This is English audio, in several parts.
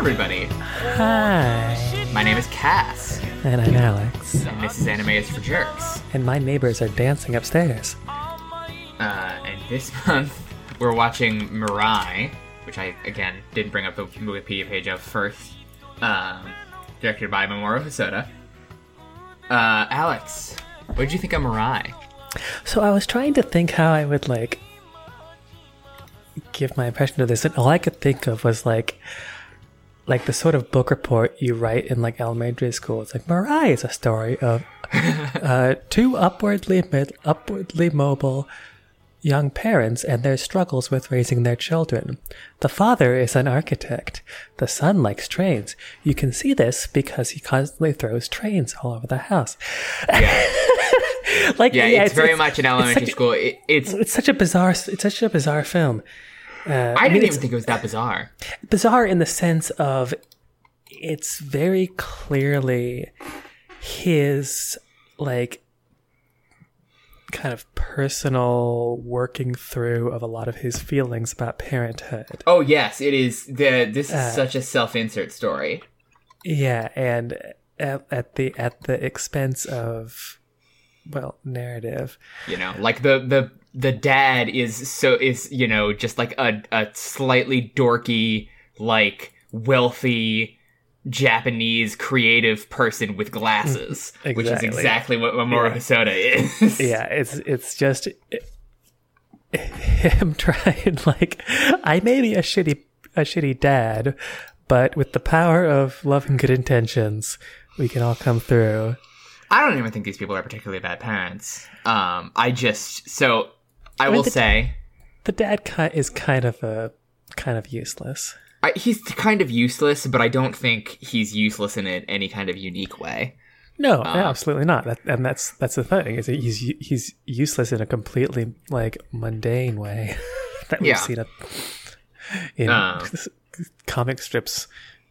everybody. Hi, My name is Cass, and I'm Alex, and this is Anime is for Jerks. and my neighbors are dancing upstairs. Uh, and this month, we're watching Mirai, which I, again, didn't bring up the Wikipedia page of first, um, directed by Mamoru Hosoda. Uh, Alex, what did you think of Mirai? So I was trying to think how I would like give my impression of this, and all I could think of was like like the sort of book report you write in like elementary school. It's like Mirai is a story of uh, two upwardly mid- upwardly mobile young parents and their struggles with raising their children. The father is an architect. The son likes trains. You can see this because he constantly throws trains all over the house. Yeah, Like yeah, it's, very much an elementary such- school. It, it's it's such a bizarre it's such a bizarre film uh, I didn't it's even think it was that bizarre. bizarre in the sense of it's very clearly his like kind of personal working through of a lot of his feelings about parenthood Oh yes, it is. The this is Uh, such a self-insert story. yeah and at, at the at the expense of well narrative You know, like the the the dad is so is you know just like a a slightly dorky like wealthy Japanese creative person with glasses, which is Exactly. exactly what Mamoru Hosoda is. yeah it's it's just him trying like i may be a shitty a shitty dad but with the power of love and good intentions we can all come through I don't even think these people are particularly bad parents. Um, I just so I will the- say the dad cut is kind of a kind of useless I, he's kind of useless, but I don't think he's useless in a, any kind of unique way. no absolutely not that, and that's that's the thing is he's he's useless in a completely like mundane way that we've Yeah. seen it in Um. comic strips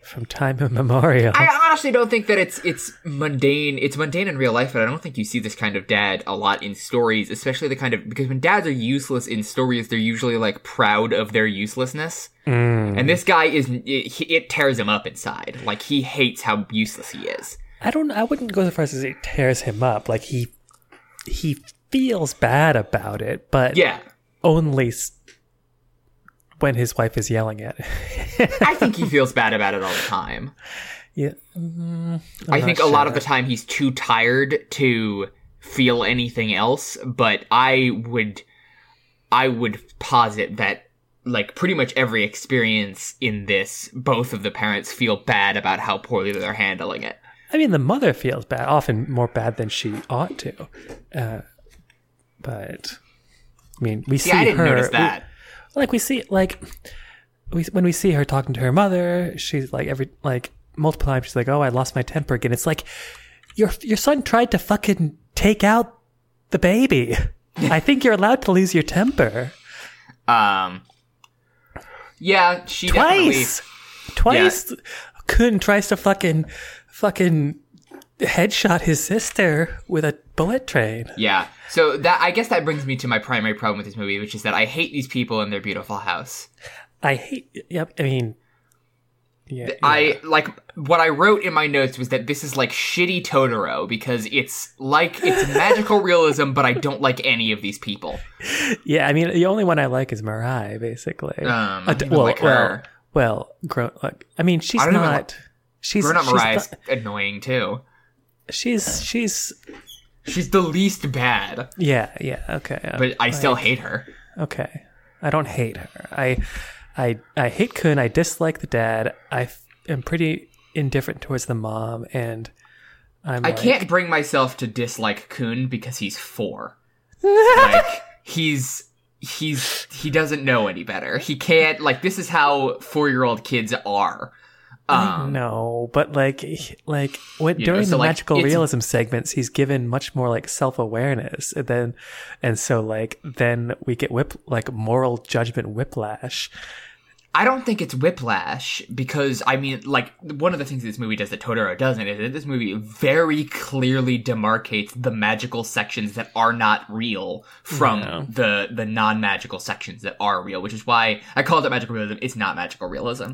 from time immemorial I honestly don't think that it's it's mundane. It's mundane in real life, but I don't think you see this kind of dad a lot in stories, especially the kind of because when dads are useless in stories, they're usually like proud of their uselessness. Mm. And this guy is it, it tears him up inside. Like he hates how useless he is. I don't. I wouldn't go so far as to say it tears him up. Like he, he feels bad about it, but Yeah. only s- when his wife is yelling at him. I think he feels bad about it all the time. yeah, I think a lot of the time he's too tired to feel anything else, but I would I would posit that like pretty much every experience in this both of the parents feel bad about how poorly they're handling it. I mean, the mother feels bad, often more bad than she ought to. Uh, but I mean, we see Yeah, I didn't her. notice that. Like we see, like we when we see her talking to her mother, she's like every like multiple times she's like, "Oh, I lost my temper again." It's like your your son tried to fucking take out the baby. I think you're allowed to lose your temper Um Yeah, she twice. Twice, Kun tries to fucking fucking headshot his sister with a bullet train. Yeah. So that I guess that brings me to my primary problem with this movie, which is that I hate these people in their beautiful house. I hate. Yep. I mean, yeah. I like what I wrote in my notes was that this is like shitty Totoro because it's like it's magical realism, but I don't like any of these people. Yeah, I mean, the only one I like is Mirai, basically. Um, Uh, well, like well, her. well, grown. Like, I mean, she's I even not. she's Grown up annoying too. she's she's She's the least bad, yeah yeah okay uh, but I still hate her. okay. I don't hate her. I I I hate Kun. I dislike the dad. I am pretty indifferent towards the mom, and I'm I like, can't bring myself to dislike Kun because he's four. like he's he's he doesn't know any better. He can't like this is how four year old kids are. Um, No, but like, like when You know, during so, the like, magical realism segments, he's given much more like self awareness, and then, and so like then we get whip like moral judgment whiplash, I don't think it's whiplash because I mean, like one of the things this movie does that Totoro doesn't is that this movie very clearly demarcates the magical sections that are not real from Yeah. the the non magical sections that are real, which is why I called it magical realism. It's not magical realism.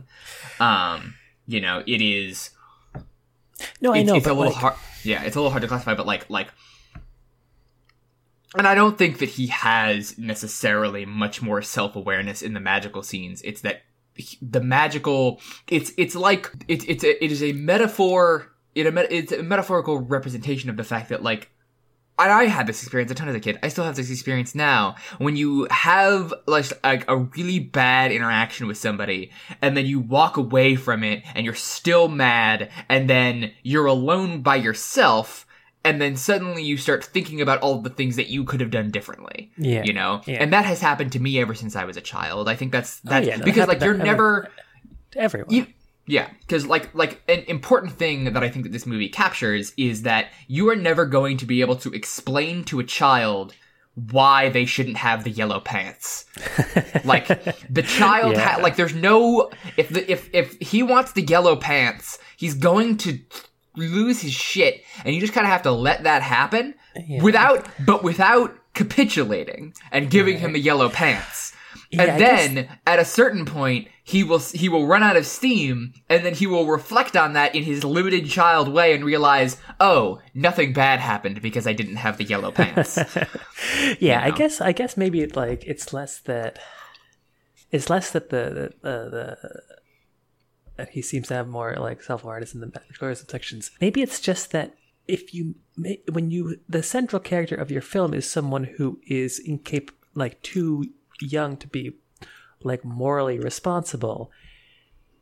Um, you know, it is No, I know, it's a little like, hard. Yeah, it's a little hard to classify, but like like. And I don't think that he has necessarily much more self awareness in the magical scenes. It's that he- the magical. It's it's like it's it's a, it is a metaphor. It a, met- it's a metaphorical representation of the fact that like. And I had this experience a ton as a kid. I still have this experience now. When you have like, like a really bad interaction with somebody, and then you walk away from it, and you're still mad, and then you're alone by yourself, and then suddenly you start thinking about all the things that you could have done differently. Yeah, you know, yeah. and that has happened to me ever since I was a child. I think that's that yeah, no, it because like you're to- never. everyone. You, yeah, because like like an important thing that I think that this movie captures is that you are never going to be able to explain to a child why they shouldn't have the yellow pants. like the child, ha- like there's no if the if if he wants the yellow pants, he's going to lose his shit, and you just kind of have to let that happen Yeah. without but without capitulating and giving him the yellow pants. Yeah, I and guess- then at a certain point he will he will run out of steam and then he will reflect on that in his limited child way and realize oh nothing bad happened because i didn't have the yellow pants yeah, I know? guess I guess maybe it, like it's less that it's less that the the, the, the that he seems to have more like self awareness in the realism sections. Maybe it's just that if you when you the central character of your film is someone who is incapable like too young to be like morally responsible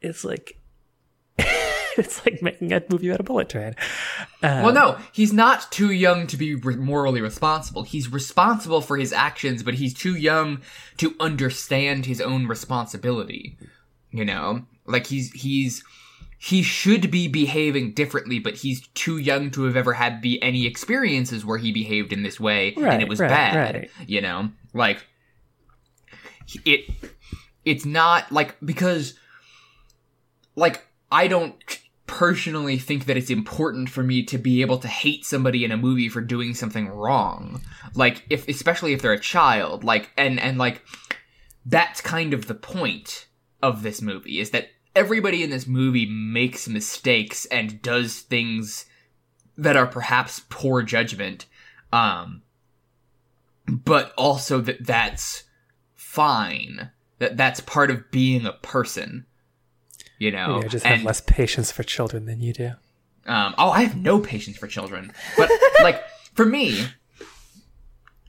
it's like it's like making a movie about a bullet train. Uh, well no he's not too young to be re- morally responsible. He's responsible for his actions but he's too young to understand his own responsibility you know? Like he's he's he should be behaving differently but he's too young to have ever had be any experiences where he behaved in this way and it was right, bad right. you know? Like it it's not like because like I don't personally think that it's important for me to be able to hate somebody in a movie for doing something wrong. Like if especially if they're a child, like and and like that's kind of the point of this movie is that everybody in this movie makes mistakes and does things that are perhaps poor judgment um but also that that's fine that that's part of being a person you know Maybe I just have less patience for children than you do um, oh, I have no patience for children. But like for me,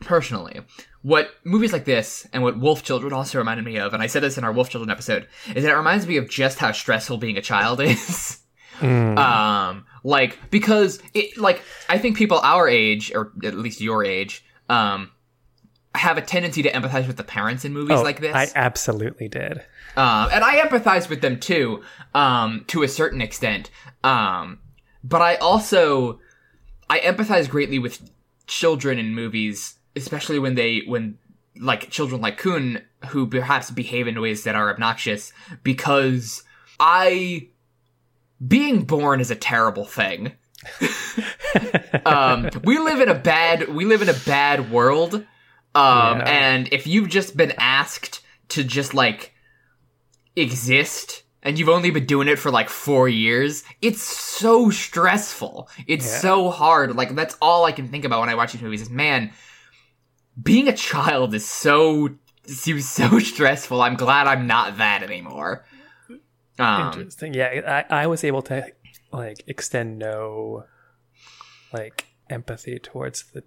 personally, what movies like this and what Wolf Children also reminded me of, and I said this in our Wolf Children episode, is that it reminds me of just how stressful being a child is. um, like because it like I think people our age, or at least your age, um, have a tendency to empathize with the parents in movies like this. Oh, I absolutely did. Um, and I empathize with them too, um, to a certain extent. Um, but I also, I empathize greatly with children in movies, especially when they, when, like, children like Kun, who perhaps behave in ways that are obnoxious, because I, being born is a terrible thing. um, we live in a bad, we live in a bad world. Um, Yeah. and if you've just been asked to just like exist and you've only been doing it for like four years, it's so stressful. It's Yeah. so hard. Like that's all I can think about when I watch these movies is man, being a child is so seems so stressful. I'm glad I'm not that anymore. Um, Interesting. Yeah, I, I was able to like extend no like empathy towards the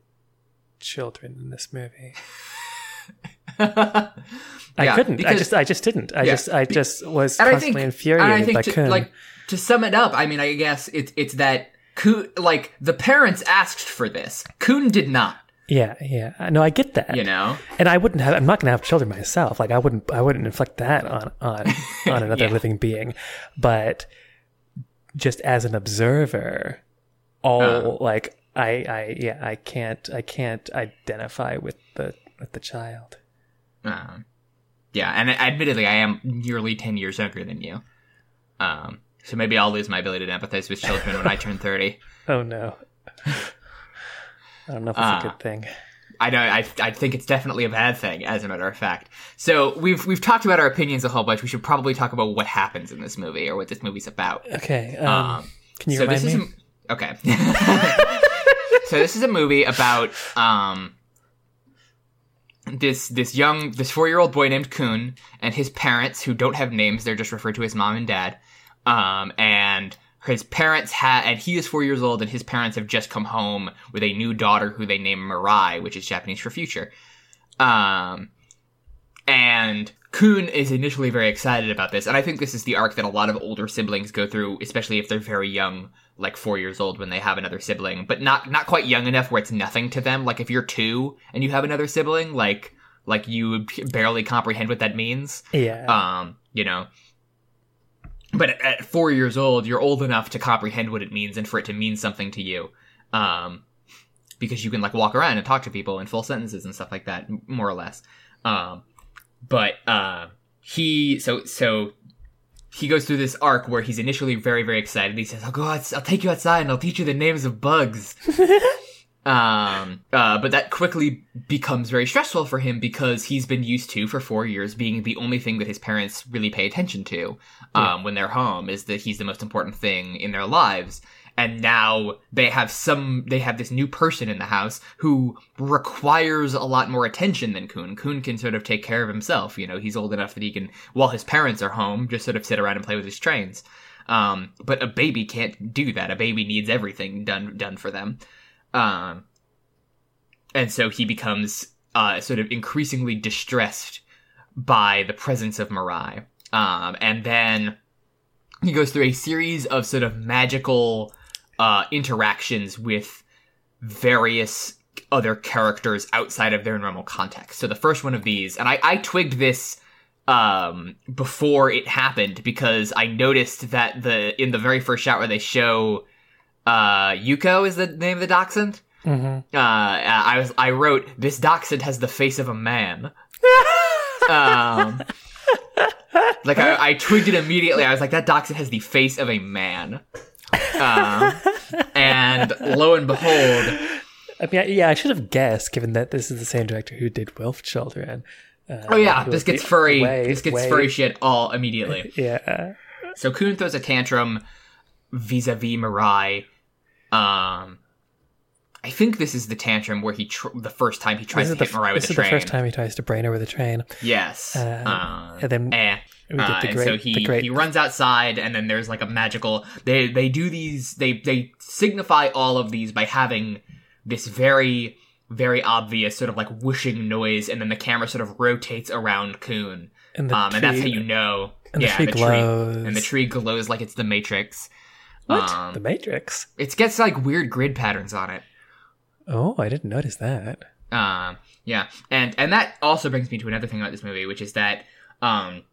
children in this movie. I yeah, couldn't. I just I just didn't. I Yeah. just I just was and I constantly think, infuriated and I think by to, like to sum it up, I mean, I guess it's it's that like the parents asked for this. Kun did not. yeah, yeah. No, I get that. You know. And I wouldn't have. I'm not going to have children myself. Like I wouldn't. I wouldn't inflict that on on on another Yeah. living being. But just as an observer, all Uh. like I I yeah I can't I can't identify with the with the child. Uh, Yeah, and admittedly, I am nearly ten years younger than you. Um, so maybe I'll lose my ability to empathize with children when I turn thirty. Oh no. I don't know if it's Ah. a good thing. I know. I, I think it's definitely a bad thing, as a matter of fact. So we've we've talked about our opinions a whole bunch. We should probably talk about what happens in this movie or what this movie's about. Okay. Um, Um, can you so remind me? is okay. so this is a movie about um this this young this four year old boy named Kun and his parents who don't have names. They're just referred to as mom and dad. Um, and his parents had and he is four years old and his parents have just come home with a new daughter who they name Mirai, which is Japanese for future. Um, and Kun is initially very excited about this, and I think this is the arc that a lot of older siblings go through, especially if they're very young, like four years old when they have another sibling, but not not quite young enough where it's nothing to them. Like if you're two and you have another sibling, like like you would barely comprehend what that means. yeah. Um, you know. But at, at four years old, you're old enough to comprehend what it means and for it to mean something to you. Um, because you can like walk around and talk to people in full sentences and stuff like that, more or less. Um, but uh, he so so he goes through this arc where he's initially very very excited. He says, "I'll go out, I'll take you outside and I'll teach you the names of bugs." um, uh, but that quickly becomes very stressful for him because he's been used to for four years being the only thing that his parents really pay attention to um, when they're home is that he's the most important thing in their lives. And now they have some, they have this new person in the house who requires a lot more attention than Kun. Kun can sort of take care of himself. You know, he's old enough that he can, while his parents are home, just sort of sit around and play with his trains. Um, but a baby can't do that. A baby needs everything done, done for them. Um, and so he becomes uh, sort of increasingly distressed by the presence of Mirai. Um, and then he goes through a series of sort of magical uh, interactions with various other characters outside of their normal context. So the first one of these, and I, I twigged this um, before it happened because I noticed that the in the very first shot where they show uh, Yuko is the name of the dachshund. hmm Uh, I was I wrote this dachshund has the face of a man. um, like I, I twigged it immediately. I was like, that dachshund has the face of a man. Um, and lo and behold, I mean, yeah, I should have guessed, given that this is the same director who did Wolf Children. Uh, oh yeah, this gets the- furry. way- this gets way- furry shit all immediately. Yeah. So Kun throws a tantrum vis-a-vis Mirai. Um, I think this is the tantrum where he tr- the first time he tries to hit the, Mirai with this is train. the first time he tries to brain her with a train. Yes. Uh, Um, and then eh. Uh, and great, so he he runs outside, and then there's like a magical. They they do these. They they signify all of these by having this very very obvious sort of like whooshing noise, and then the camera sort of rotates around Kun, and the um, and that's how you know. and the yeah, tree the glows. tree and the tree glows like it's the Matrix. What? Um, the Matrix. it gets like weird grid patterns on it. Oh, I didn't notice that. Um, yeah, and and that also brings me to another thing about this movie, which is that um,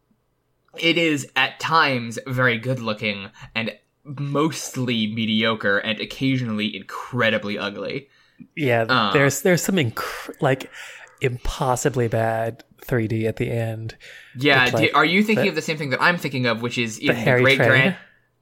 it is at times very good looking and mostly mediocre, and occasionally incredibly ugly. Yeah, Uh. there's there's some inc- like impossibly bad 3D at the end. Yeah, like are you thinking the- of the same thing that I'm thinking of, which is the, Harry Great Train. Grand?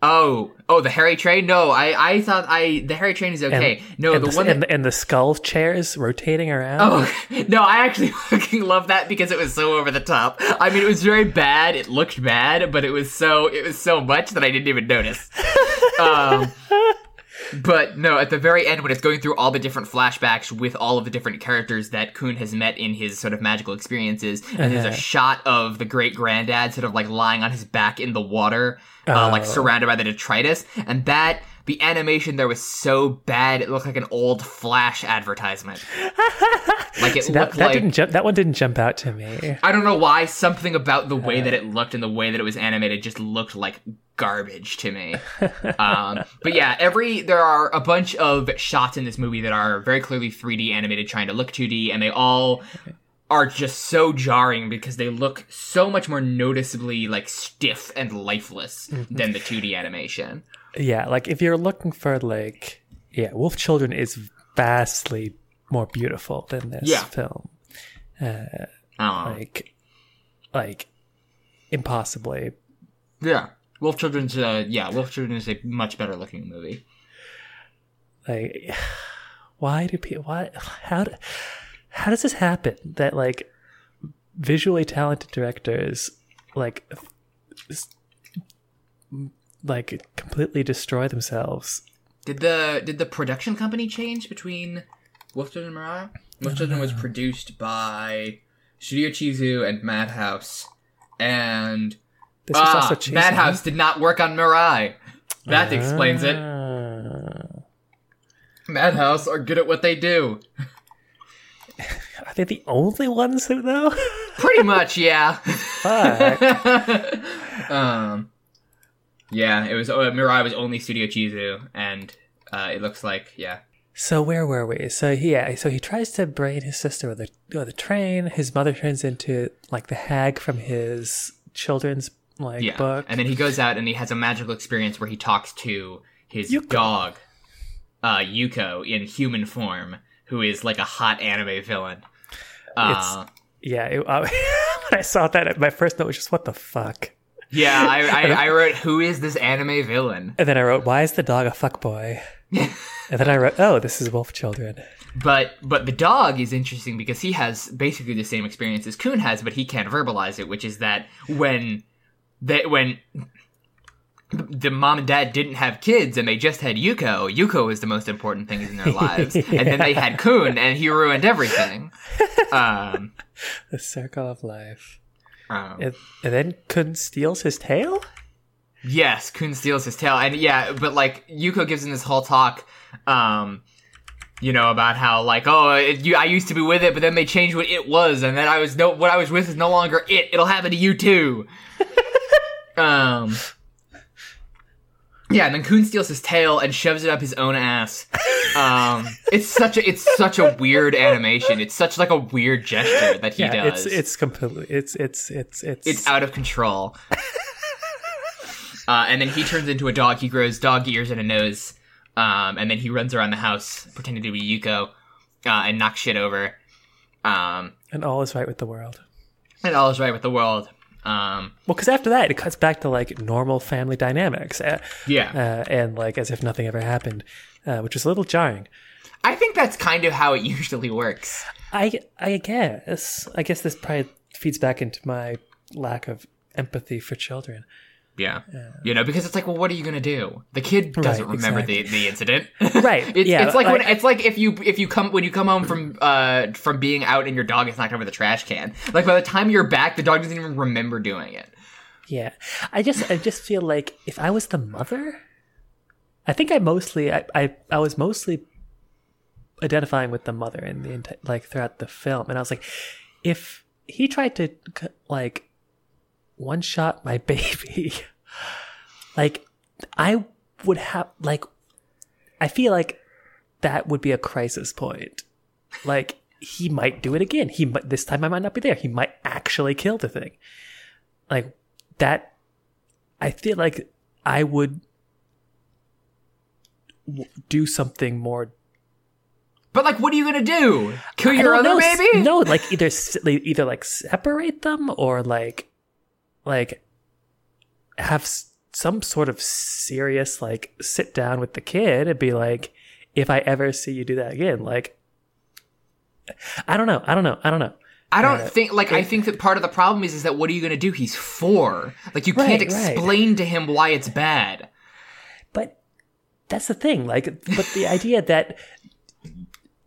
Oh, oh, the Harry Train. No, I, I thought I the Harry Train is okay. no, and the, the, one that and, the, and the skull chairs rotating around. Oh no, I actually fucking love that because it was so over the top. I mean, it was very bad. It looked bad, but it was so it was so much that I didn't even notice. Um, but no, at the very end, when it's going through all the different flashbacks with all of the different characters that Kun has met in his sort of magical experiences, and there's a Uh-huh. shot of the great granddad sort of like lying on his back in the water, uh, like Oh. surrounded by the detritus, and that. The animation there was so bad it looked like an old Flash advertisement. Like it See, that looked that like didn't jump. That one didn't jump out to me. I don't know why something about the way that it looked and the way that it was animated just looked like garbage to me. um, but yeah, every there are a bunch of shots in this movie that are very clearly 3D animated, trying to look 2D, and they all are just so jarring because they look so much more noticeably like stiff and lifeless than the 2D animation. Yeah, like if you're looking for like, yeah, Wolf Children is vastly more beautiful than this Yeah. film. Don't. Like, like impossibly. Yeah. Wolf Children's uh yeah, Wolf Children is a much better looking movie. Like, why do people? Why? How? do- How does this happen? That like visually talented directors like like completely destroy themselves. Did the did the production company change between Wolf Children and Mirai? Wolf Children was produced by Studio Chizu and Madhouse. And This was ah, also. Madhouse did not work on Mirai. That explains it. Ah. Madhouse are good at what they do. Are they the only ones who though? Pretty much, yeah. Fuck. um, yeah, it was uh, Mirai was only Studio Chizu, and uh, it looks like yeah. So where were we? So he, yeah, so he tries to brain his sister with a with a train. His mother turns into like the hag from his children's like Yeah, book. and then he goes out and he has a magical experience where he talks to his Yuko. dog, uh, Yuko, in human form, who is like a hot anime villain. Uh, yeah, it, uh, when I saw that, my first note was just what the fuck. Yeah, I, I, I wrote, "Who is this anime villain?" And then I wrote, "Why is the dog a fuckboy?" and then I wrote, "Oh, this is Wolf Children." But but the dog is interesting because he has basically the same experience as Kun has, but he can't verbalize it, which is that when that when the mom and dad didn't have kids and they just had Yuko, Yuko was the most important thing in their lives, and then they had Kun and he ruined everything. Um, The circle of life. Um, And, and then Kun steals his tail. Yes, Kun steals his tail, and yeah, but like Yuko gives him this whole talk, um, you know, about how like, oh, it, you, I used to be with it, but then they changed what it was, and then I was no, what I was with is no longer it. It'll happen to you too. um, yeah, and then Kun steals his tail and shoves it up his own ass. Um, it's such a, it's such a weird animation. It's such like a weird gesture that he yeah, does. it's it's completely it's it's it's it's It's out of control. uh, and then he turns into a dog. He grows dog ears and a nose. Um, and then he runs around the house pretending to be Yuko uh, and knocks shit over. Um, and all is right with the world. and all is right with the world. Um, Well, because after that, it cuts back to like normal family dynamics, uh, yeah. uh, and like as if nothing ever happened, uh, which is a little jarring. I think that's kind of how it usually works. I I guess I guess this probably feeds back into my lack of empathy for children. Yeah. You know, because it's like, well, what are you gonna do? The kid doesn't Right, remember the, the incident. Right, it's, yeah, it's like, when it's like if you if you come when you come home from uh from being out and your dog is knocked over the trash can. Like by the time you're back, the dog doesn't even remember doing it. Yeah, I just I just feel like if I was the mother, I think I mostly I I, I was mostly identifying with the mother in the like throughout the film, and I was like, if he tried to like one shot my baby, like I would have like I feel like that would be a crisis point. Like he might do it again. He might this time I might not be there. He might actually kill the thing. Like that I feel like I would w- do something more But like, what are you gonna do? Kill your other know, baby? No, like either like, either like separate them or like like have s- some sort of serious like sit down with the kid and be like, if I ever see you do that again, like I don't know, I don't know, I don't know. I don't Uh, think like I think that part of the problem is is that what are you gonna do? He's four. Like you Right, can't right. explain to him why it's bad. But that's the thing, like, but the idea that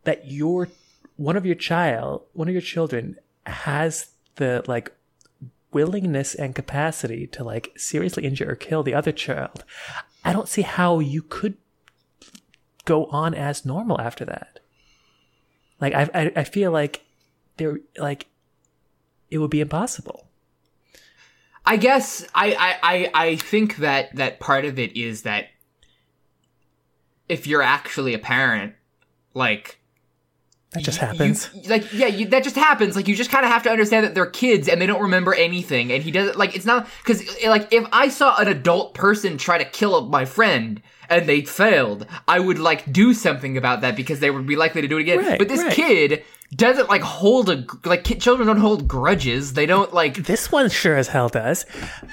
that your one of your child, one of your children, has the like willingness and capacity to like seriously injure or kill the other child, I don't see how you could go on as normal after that. Like, I I, I feel like there like it would be impossible. I guess I, I, I, I think that that part of it is that if you're actually a parent, like That just happens. you- like yeah, you, that just happens. Like you just kind of have to understand that they're kids and they don't remember anything. And he doesn't like it's not because eh, like if I saw an adult person try to kill my friend and they failed, I would like do something about that because they would be likely to do it again. Right, but this right. kid doesn't like hold a like ki- children don't hold grudges. They don't like This one sure as hell does.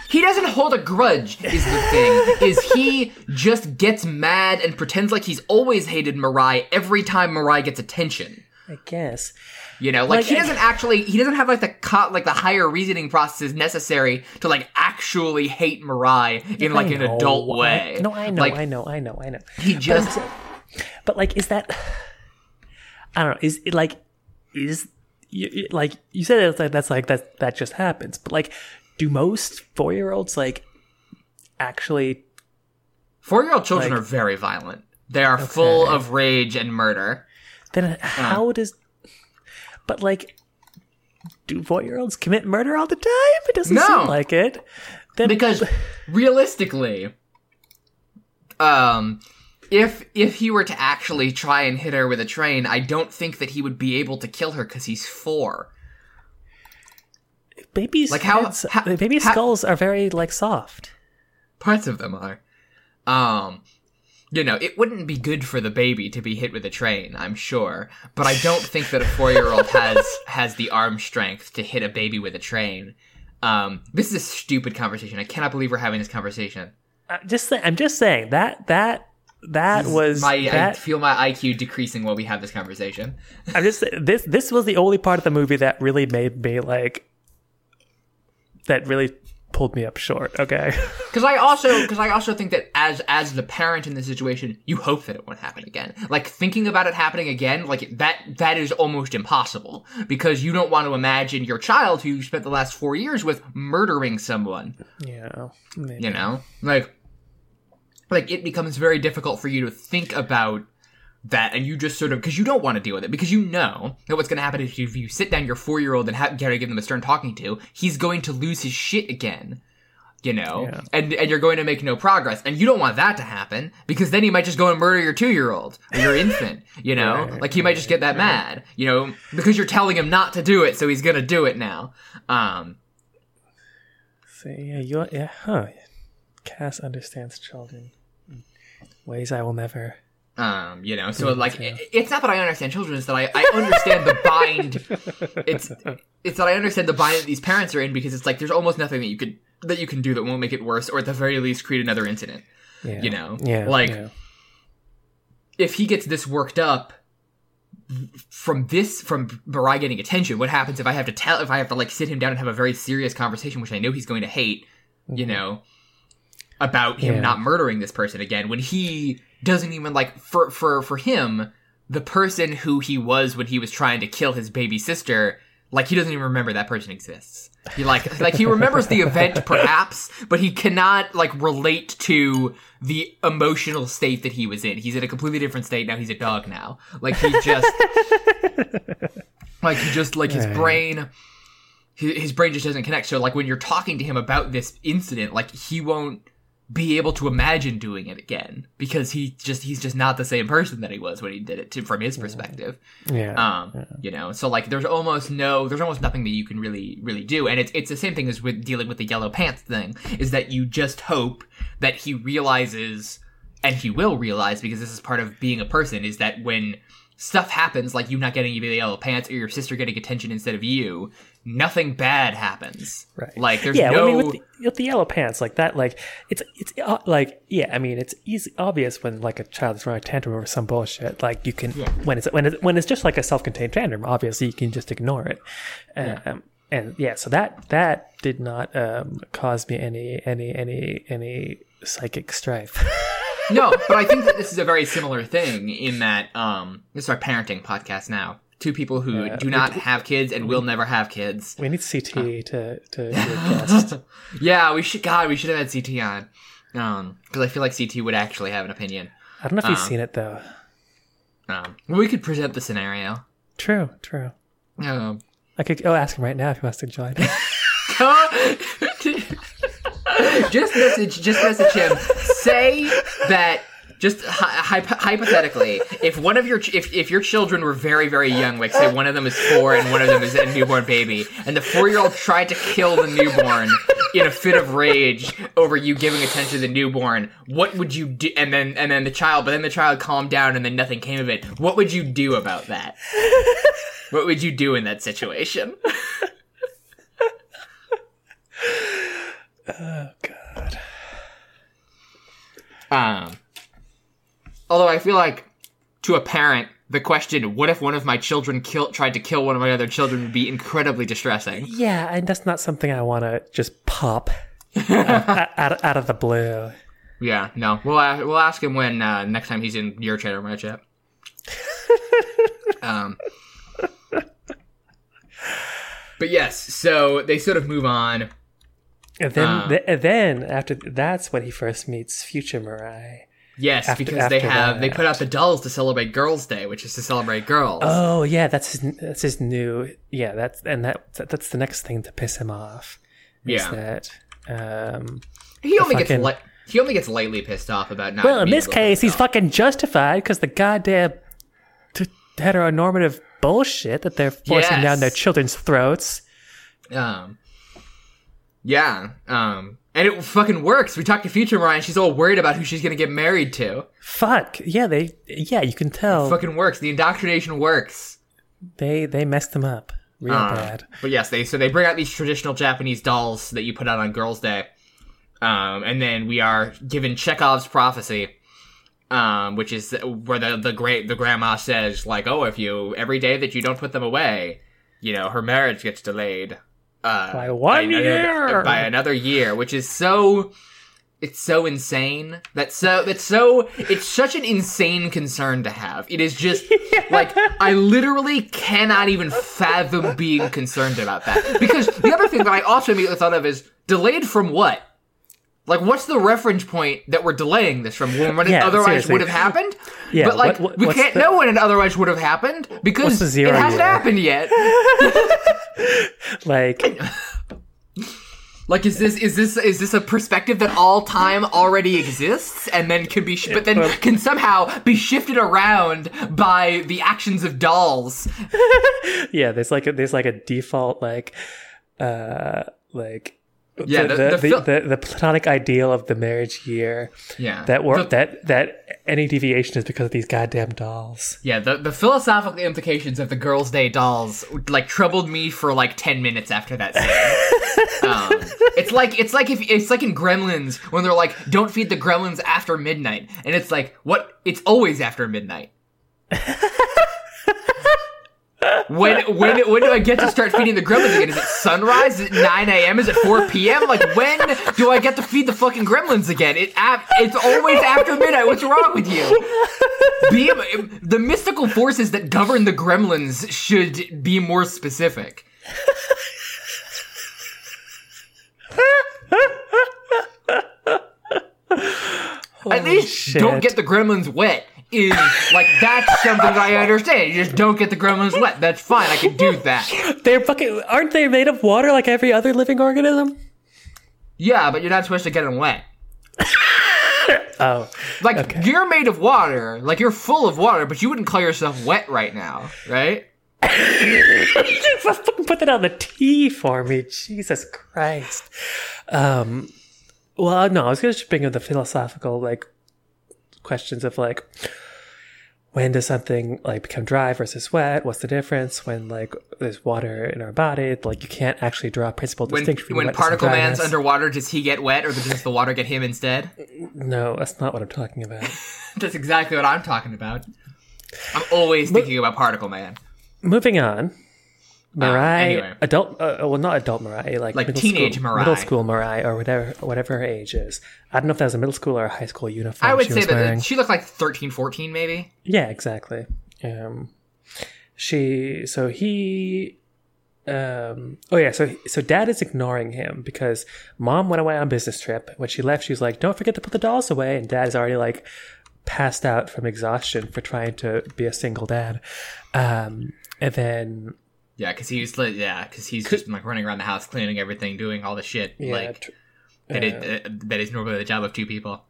he doesn't hold a grudge is the thing is he just gets mad and pretends like he's always hated Mirai every time Mirai gets attention I guess. you know like, Like, he doesn't actually he doesn't have like the co- like the higher reasoning processes necessary to like actually hate Mirai in like I an know, adult I- way no, I know, like I know, I know, I know. he just I'm but like, is that? I don't know. Is it like is you, like you said? It's like that's like that that just happens. But like, do most four year olds like actually? four year old children like- are very violent they are full of rage and murder Then how does? But like, do four year olds commit murder all the time? It doesn't No. seem like it. Then because realistically um if if he were to actually try and hit her with a train i don't think that he would be able to kill her because he's four babies Like, how- heads- how- baby how- skulls are very like soft. parts of them are um you know it wouldn't be good for the baby to be hit with a train i'm sure but i don't think that a four-year-old has has the arm strength to hit a baby with a train. Um this is a stupid conversation. I cannot believe we're having this conversation. I'm just saying. I'm just saying that that that was my i feel my iq decreasing while we have this conversation. I'm just this this was the only part of the movie that really made me like that really pulled me up short. Okay. Because I also, because I also think that as as the parent in this situation, you hope that it won't happen again. Like thinking about it happening again, like that that is almost impossible because you don't want to imagine your child who you spent the last four years with murdering someone. yeah. maybe. You know, like like it becomes very difficult for you to think about that and you just sort of because you don't want to deal with it because you know that what's going to happen is if you sit down your four year old and have, gotta give them a stern talking to he's going to lose his shit again you know Yeah. and and you're going to make no progress and you don't want that to happen because then he might just go and murder your two year old or your infant you know Right, like he might just get that mad you know because you're telling him not to do it so he's gonna do it now um So yeah, you're yeah, huh. Cass understands children in ways I will never. Um, you know, so like, it, it's not that I understand children; it's that I, I understand the bind. It's it's that I understand the bind that these parents are in because it's like there's almost nothing that you could that you can do that won't make it worse, or at the very least create another incident. Yeah. You know, Yeah. like yeah. if he gets this worked up from this from Mirai getting attention, what happens if I have to tell if I have to like sit him down and have a very serious conversation, which I know he's going to hate, you know, about him Yeah. not murdering this person again when he doesn't even like for for for him the person who he was when he was trying to kill his baby sister like he doesn't even remember that person exists. He like like he remembers the event perhaps but he cannot like relate to the emotional state that he was in. He's in a completely different state now. He's a dog now. Like he just like he just like his brain his, his brain just doesn't connect. So like when you're talking to him about this incident like he won't be able to imagine doing it again because he just he's just not the same person that he was when he did it to, from his perspective. Yeah. um you know so like there's almost no there's almost nothing that you can really really do. And it's it's the same thing as with dealing with the yellow pants thing is that you just hope that he realizes and he will realize because this is part of being a person is that when stuff happens like you not getting the yellow pants or your sister getting attention instead of you nothing bad happens Right. like there's yeah, no I mean, with the, with the yellow pants like that, like it's it's uh, like yeah, I mean, it's easy obvious when like a child is throwing a tantrum over some bullshit. Like you can when it's when it when it's just like a self-contained tantrum, obviously you can just ignore it. Um, and yeah, so that that did not um, cause me any any any any psychic strife. no, but I think that this is a very similar thing in that um this is our parenting podcast now. Two people who do not have kids and will never have kids. we need CT to to be a guest. Yeah, we should God, we should have had CT on. Um, because I feel like CT would actually have an opinion. I don't know if you've seen it though. Um, we could present the scenario. True, true. Um, I could go ask him right now if he wants to join. just message just message him say that just hy- hy- hypothetically, if one of your ch- if if your children were very very young, like say one of them is four and one of them is a newborn baby, and the four year old tried to kill the newborn in a fit of rage over you giving attention to the newborn, what would you do? And then and then the child, but then the child calmed down, and then nothing came of it. What would you do about that? what would you do in that situation? Oh god. Um, although I feel like to a parent, the question, "What if one of my children kill, tried to kill one of my other children?" would be incredibly distressing. Yeah, and that's not something I want to just pop out, out, out of the blue. Yeah, no, we'll a- we'll ask him when uh, next time he's in your chat or my chat. um, but yes, so they sort of move on. And then, Uh. and then after that's when he first meets future Mirai. Yes, After- because they after have they put out the dolls to celebrate Girls' Day, which is to celebrate girls. Oh yeah, that's his. That's his new. Yeah, that's and that that's the next thing to piss him off. Is Yeah. that. Um, he only gets li- he only gets lightly pissed off about not. well, in this case, he's it fucking justified because the goddamn t- heteronormative bullshit that they're forcing down their children's throats. Um, yeah, um, and it fucking works. We talked to Future Mirai, and she's all worried about who she's gonna get married to. Fuck yeah, they yeah you can tell Fucking works. The indoctrination works. they they messed them up real Uh, bad. But yes, they so they bring out these traditional Japanese dolls that you put out on Girls' Day, um, and then we are given Chekhov's prophecy, um, which is where the the great the grandma says like, oh, if you every day that you don't put them away, you know, her marriage gets delayed. Uh, By one another, year. by another year, which is so it's so insane. That's so that's so it's such an insane concern to have. It is just like I literally cannot even fathom being concerned about that. Because the other thing that I also immediately thought of is delayed from what? Like what's the reference point that we're delaying this from when it Yeah, otherwise seriously. would have happened? Yeah, but like what- what- we can't the- know when it otherwise would have happened because What's the zero it hasn't year? happened yet. Like Like, is this is this is this a perspective that all time already exists and then can be, sh- but then can somehow be shifted around by the actions of dolls? yeah, there's like a, there's like a default like uh like Yeah, the the- the, fil- the, the platonic ideal of the marriage year Yeah, that work that that any deviation is because of these goddamn dolls. yeah, the the philosophical implications of the Girls' Day dolls like troubled me for like ten minutes after that scene. um, it's like it's like if it's like in Gremlins when they're like, "Don't feed the Gremlins after midnight," and it's like, what? It's always after midnight. when when when do I get to start feeding the gremlins again? Is it sunrise? Is it nine a.m.? Is it four p.m.? Like when do I get to feed the fucking gremlins again? It it's always after midnight. What's wrong with you? Be the mystical forces that govern the gremlins should be more specific. At least shit. don't get the gremlins wet. Is like that's something I understand. You just don't get the gremlins wet. That's fine. I can do that. They're fucking aren't they made of water like every other living organism? Yeah, but you're not supposed to get them wet. Oh, Like Okay. you're made of water. Like you're full of water, but you wouldn't call yourself wet right now, right? fucking put that on the T for me. Jesus Christ. Um, well, no, I was going to just bring up the philosophical like questions of like when does something like become dry versus wet? What's the difference when like there's water in our body? Like you can't actually draw a principal When distinction between when Particle Man's underwater, does he get wet, or does the water get him instead? No, that's not what I'm talking about. That's exactly what I'm talking about. I'm always thinking about Particle Man. Moving on. Mirai, anyway. adult, uh, well, not adult Mirai, like, Like middle teenage school, Mirai. middle school Mirai, or whatever, whatever her age is. I don't know if that was a middle school or a high school uniform. I would say that wearing. she looked like 13, 14 maybe. Yeah, exactly. Um, she, so he, um, oh yeah, so so dad is ignoring him because mom went away on a business trip. When she left, she was like, "Don't forget to put the dolls away," and dad is already like passed out from exhaustion for trying to be a single dad. Um, and then Yeah, because he's li- yeah, because he's just like running around the house, cleaning everything, doing all the shit yeah, like tr- that, is, uh, that is normally the job of two people.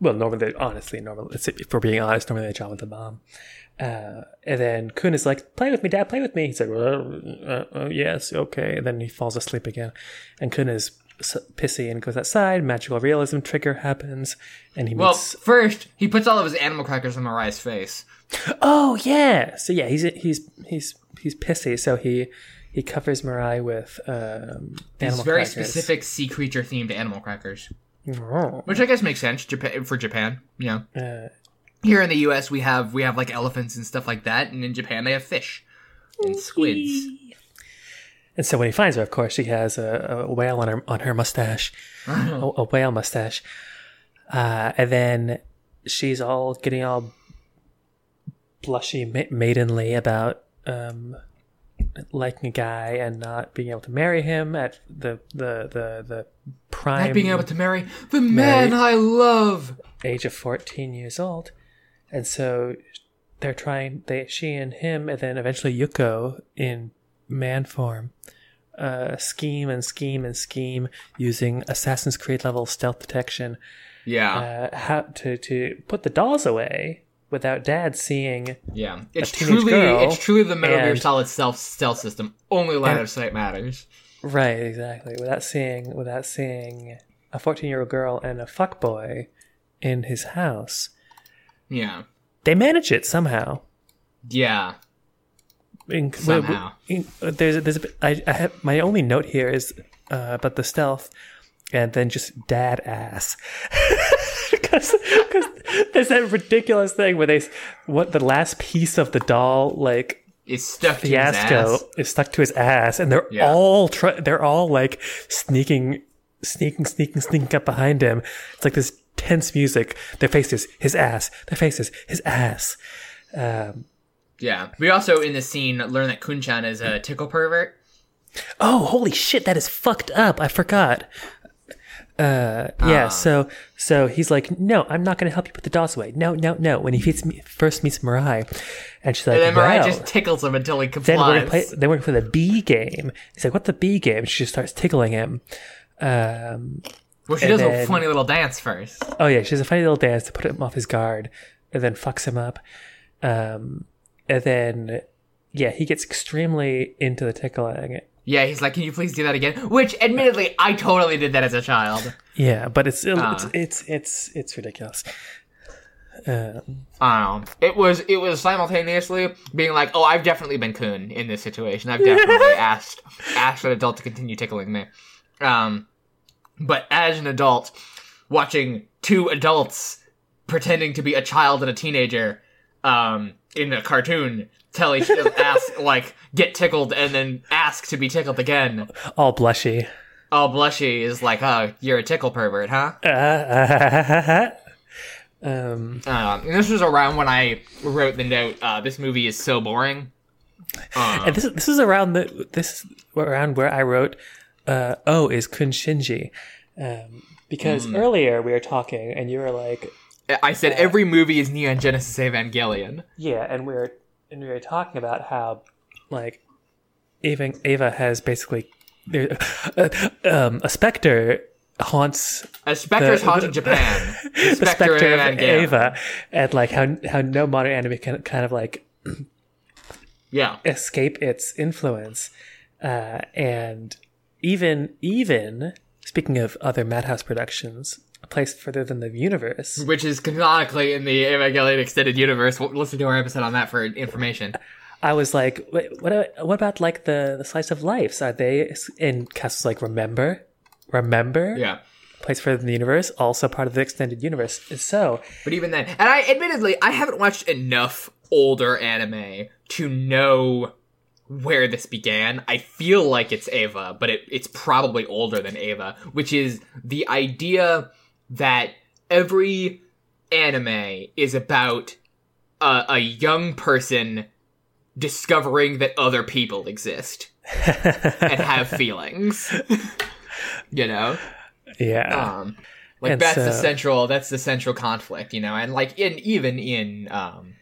well, normally, they, honestly, normally, if we're being honest, normally the job of the mom. Uh, and then Kun is like, "Play with me, Dad. Play with me." He's like, well, uh, uh, "Yes, okay." And then he falls asleep again, and Kun is pissy and goes outside. Magical realism trigger happens, and he Well, meets. first he puts all of his animal crackers on Mirai's face. oh yeah, so yeah, he's he's he's he's pissy. So he he covers Mirai with um, These very crackers. specific sea creature themed animal crackers, Oh. which I guess makes sense Japan, for Japan. You know, Uh, here in the U.S. we have we have like elephants and stuff like that, and in Japan they have fish and squids. And so when he finds her, of course, she has a, a whale on her on her mustache, a, a whale mustache. Uh, and then she's all getting all blushy, ma- maidenly about um, liking a guy and not being able to marry him at the the the the prime Not being able to marry the man I love. age of 14 years old. And so they're trying, they, she and him, and then eventually Yuko in man form, uh, scheme and scheme and scheme using Assassin's Creed level stealth detection, Yeah, uh, how to, to put the dolls away without dad seeing. yeah. It's teenage truly girl it's truly the Metal Gear Solid self stealth system. Only line and- of sight matters. Right, exactly. Without seeing, without seeing a 14 year old girl and a fuck boy in his house. Yeah, They manage it somehow. yeah. in, Somehow. in- there's there's a bit, I, I have my only note here is uh, about the stealth, and then just dad ass, because there's that ridiculous thing where they what the last piece of the doll like It's stuck to his fiasco ass. is stuck to his ass, and they're Yeah. all try, they're all like sneaking, sneaking, sneaking, sneaking up behind him. It's like this tense music. Their faces, his ass. Their faces, his ass. Um, Yeah. We also in this scene learn that Kunchan is a tickle pervert. Oh, holy shit, that is fucked up. I forgot. Uh, yeah, so so he's like, no, I'm not going to help you put the dolls away. No, no, no. When he meets, me, first meets Mirai, and she's like, And then Mirai well, just tickles him until he then we're gonna complies. play. Then we're gonna play the B game. He's like, "What's the B game?" She just starts tickling him. Um, well, she does a funny little dance first. oh yeah, she has a funny little dance to put him off his guard, and then fucks him up. Um, and then yeah, he gets extremely into the tickling. Yeah, he's like, "Can you please do that again?" Which, admittedly, I totally did that as a child. Yeah, but it's it's Ah. it's it's it's ridiculous. Um, I don't know. It was it was simultaneously being like, "Oh, I've definitely been Kun in this situation. I've definitely asked asked an adult to continue tickling me." Um, but as an adult, watching two adults pretending to be a child and a teenager, um, in a cartoon tell each ask like get tickled and then ask to be tickled again. all blushy. All blushy is like, "Oh, you're a tickle pervert, huh?" um, Um, this was around when I wrote the note. Uh, this movie is so boring. And this this is around the this is around where I wrote, uh, "Oh, is Kunshinji, um, because Hmm. earlier we were talking and you were like, I said every movie is Neon Genesis Evangelion. Yeah, and we were and we were talking about how like Eva Eva has basically there, uh, um, a specter haunts A Spectre's The- haunting the- Japan. The the Spectre specter of. Eva, and like how how no modern anime can kind of like Yeah. escape its influence, uh, and even even speaking of other Madhouse productions, a place further than the universe. Which is canonically in the Evangelion Extended Universe. Listen to our episode on that for information. I was like, what? What about like the the slice of life? Are they in Castle's like remember, remember? Yeah. Place further than the universe, also part of the extended universe. So But even then, and I admittedly, I haven't watched enough older anime to know where this began. I feel like it's Eva, but it, it's probably older than Eva, which is the idea that every anime is about a, a young person discovering that other people exist and have feelings. you know? yeah, um like And that's the central that's the central conflict you know and like in even in um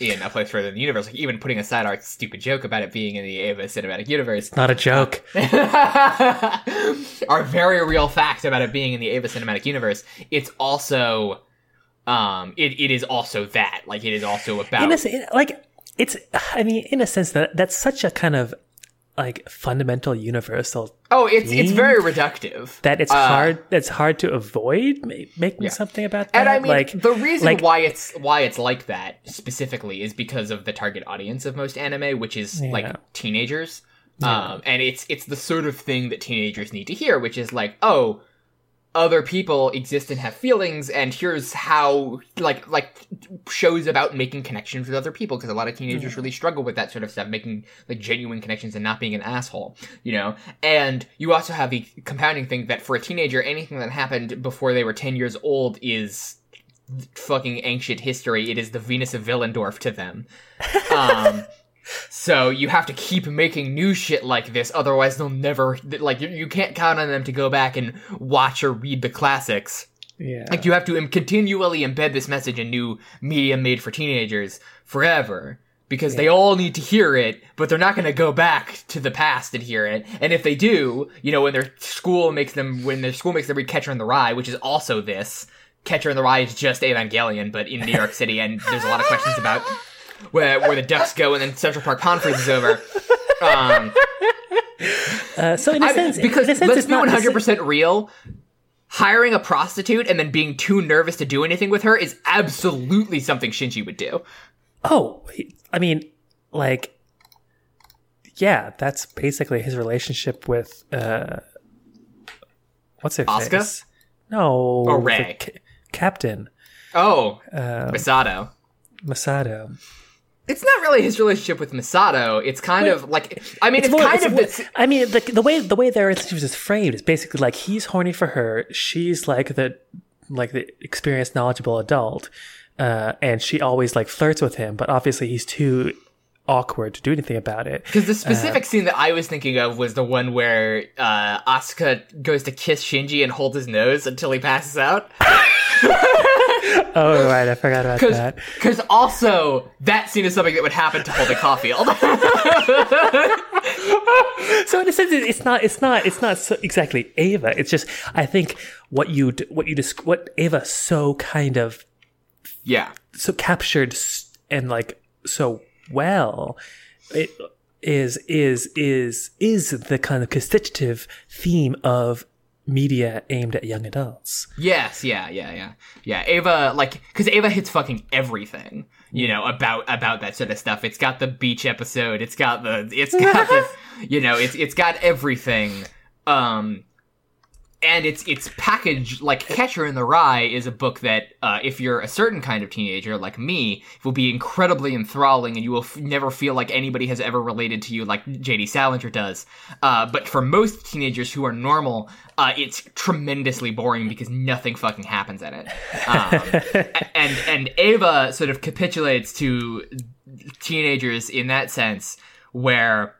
in a place further in the universe. Like even putting aside our stupid joke about it being in the Eva cinematic universe, Not a joke. our very real fact about it being in the Eva cinematic universe, it's also, um, it, it is also that. Like it is also about. in a, like it's i mean in a sense that that's such a kind of like fundamental universal oh, it's it's very reductive. that it's Uh, hard it's hard to avoid ma- making something about that And I mean, like the reason like- why it's why it's like that specifically is because of the target audience of most anime, which is Yeah. like teenagers. Um, and it's it's the sort of thing that teenagers need to hear, which is like, oh, other people exist and have feelings, and here's how like like shows about making connections with other people because a lot of teenagers really struggle with that sort of stuff, making like genuine connections and not being an asshole, you know. And you also have the compounding thing that for a teenager, anything that happened before they were ten years old is fucking ancient history. It is the Venus of Willendorf to them. Um, so you have to keep making new shit like this, otherwise they'll never like you, you can't count on them to go back and watch or read the classics. yeah Like you have to Im- continually embed this message in new media made for teenagers forever. Because they all need to hear it, but they're not going to go back to the past and hear it. And if they do, you know, when their school makes them, when their school makes them read Catcher in the Rye, which is also this, Catcher in the Rye is just Evangelion, but in New York City, and there's a lot of questions about where where the ducks go, and then Central Park Pond freezes over. Um, uh, so in a I- sense because in sense let's it's be one hundred percent real. Hiring a prostitute and then being too nervous to do anything with her is absolutely something Shinji would do. oh i mean like yeah that's basically his relationship with uh what's her Asuka? face no Or the Rei? ca- captain Oh, uh, Misato. masato It's not really his relationship with Misato. It's kind of like I mean, it's, more- kind it's of this. I mean, the, the way the way their relationship is framed is basically like he's horny for her, she's like the like the experienced, knowledgeable adult, uh, and she always like flirts with him, but obviously he's too awkward to do anything about it. Because the specific scene that I was thinking of was the one where uh, Asuka goes to kiss Shinji and hold his nose until he passes out. Oh right, I forgot about that. Because also that scene is something that would happen to Holden Caulfield. So in a sense, it's not it's not it's not so exactly Eva. It's just I think what you what you desc- what Eva so kind of yeah. so captured and like so well it is is is is the kind of constitutive theme of media aimed at young adults Yes, yeah, yeah, yeah, yeah. Eva, like, because Eva hits fucking everything, you know, about about that sort of stuff. It's got the beach episode. It's got the, it's got the, you know, it's it's got everything. Um, and it's it's packaged like Catcher in the Rye is a book that, uh, if you're a certain kind of teenager like me, will be incredibly enthralling, and you will f- never feel like anybody has ever related to you like J.D. Salinger does. Uh, but for most teenagers who are normal, uh, it's tremendously boring because nothing fucking happens in it. Um, and and Eva sort of capitulates to teenagers in that sense, where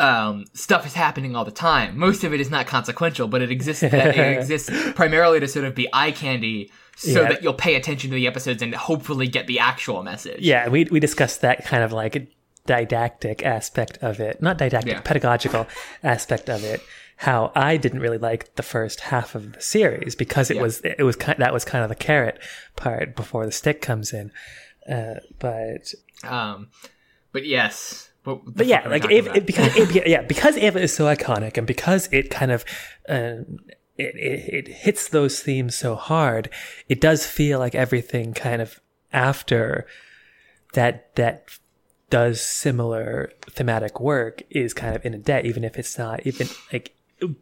um, stuff is happening all the time. Most of it is not consequential, but it exists. it exists primarily to sort of be eye candy, so Yeah. that you'll pay attention to the episodes and hopefully get the actual message. yeah we we discussed that kind of like didactic aspect of it not didactic Yeah. pedagogical aspect of it how i didn't really like the first half of the series because it Yeah. was it was kind that was kind of the carrot part before the stick comes in uh, but Um, but yes. But, but yeah, like it, because Eva, yeah, because Eva is so iconic, and because it kind of um, it, it it hits those themes so hard, it does feel like everything kind of after that that does similar thematic work is kind of in a debt, even if it's not even like.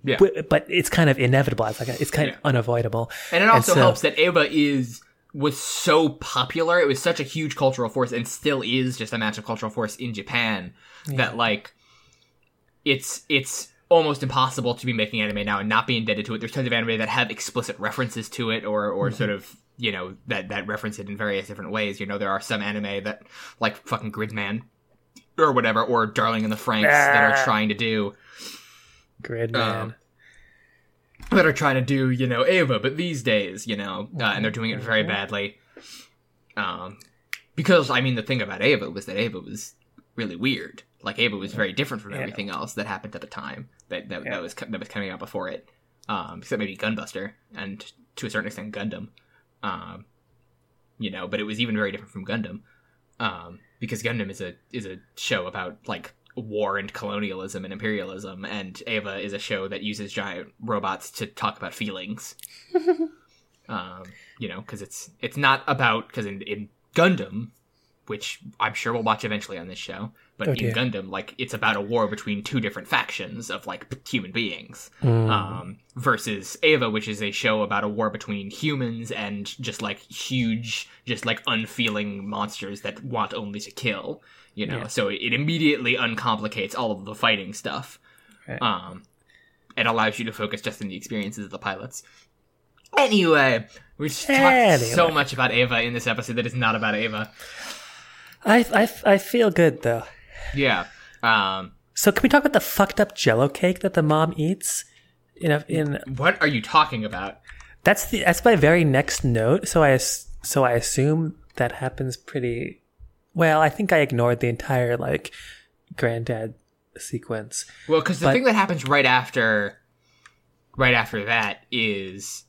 Yeah. But, but it's kind of inevitable. It's like it's kind Yeah. of unavoidable. And it also so- helps that Eva is was so popular. It was such a huge cultural force, and still is just a massive cultural force in Japan. That like, it's it's almost impossible to be making anime now and not be indebted to it. There's tons of anime that have explicit references to it, or or sort of you know that that reference it in various different ways. You know, there are some anime that like fucking Gridman or whatever, or Darling in the Franxx that are trying to do Gridman. Um, that are trying to do, you know, Eva, but these days, you know, uh, and they're doing it very badly. Um, because I mean the thing about Eva was that Eva was really weird. Like Eva was very different from Yeah. everything else that happened at the time that that, Yeah. that was that was coming out before it. Um, except maybe Gunbuster and to a certain extent Gundam. Um, you know, but it was even very different from Gundam. Um, because Gundam is a is a show about like war and colonialism and imperialism, and Eva is a show that uses giant robots to talk about feelings. um, you know, because it's it's not about because in, in Gundam, which I'm sure we'll watch eventually on this show, but Oh, in. Gundam, like it's about a war between two different factions of like human beings, Mm. um, versus Eva, which is a show about a war between humans and just like huge, just like unfeeling monsters that want only to kill. You know, Yeah. so it immediately uncomplicates all of the fighting stuff. Right. Um, it allows you to focus just on the experiences of the pilots. Anyway, we just talked so much about Eva in this episode that is not about Eva. I, I, I feel good though. Yeah. Um, So can we talk about the fucked up Jello cake that the mom eats? In a, in what are you talking about? that's the that's my very next note. So I so I assume that happens pretty well. I think I ignored the entire like granddad sequence. Well, because the But- thing that happens right after, right after that is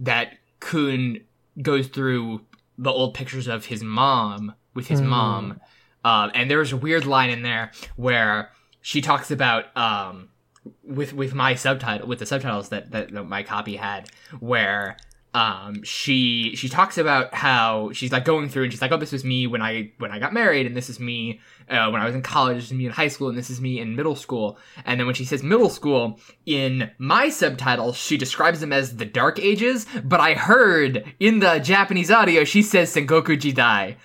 that Kun goes through the old pictures of his mom with his mom, um, and there's a weird line in there where she talks about um, with with my subtitle with the subtitles that that my copy had where um she she talks about how she's like going through and she's like oh this was me when i when i got married and this is me uh, when i was in college this is me in high school and this is me in middle school. And then when she says middle school in my subtitles she describes them as the dark ages but i heard in the japanese audio she says sengoku jidai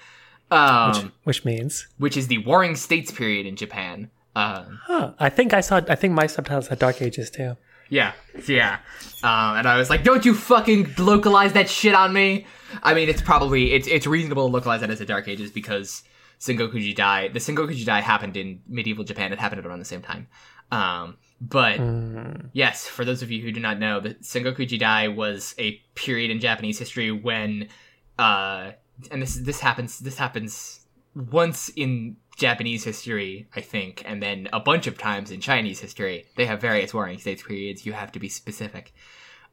um which means? which is the warring states period in japan. Um huh, I think I saw I think my subtitles had Dark Ages too. Yeah, yeah. Um, and I was like, "Don't you fucking localize that shit on me!" I mean, it's probably it's it's reasonable to localize that as the Dark Ages because Sengoku Jidai, the Sengoku Jidai happened in medieval Japan. It happened at around the same time. Um, but yes, for those of you who do not know, the Sengoku Jidai was a period in Japanese history when, uh, and this this happens this happens once in Japanese history, I think, and then a bunch of times in Chinese history. They have various warring states periods. You have to be specific.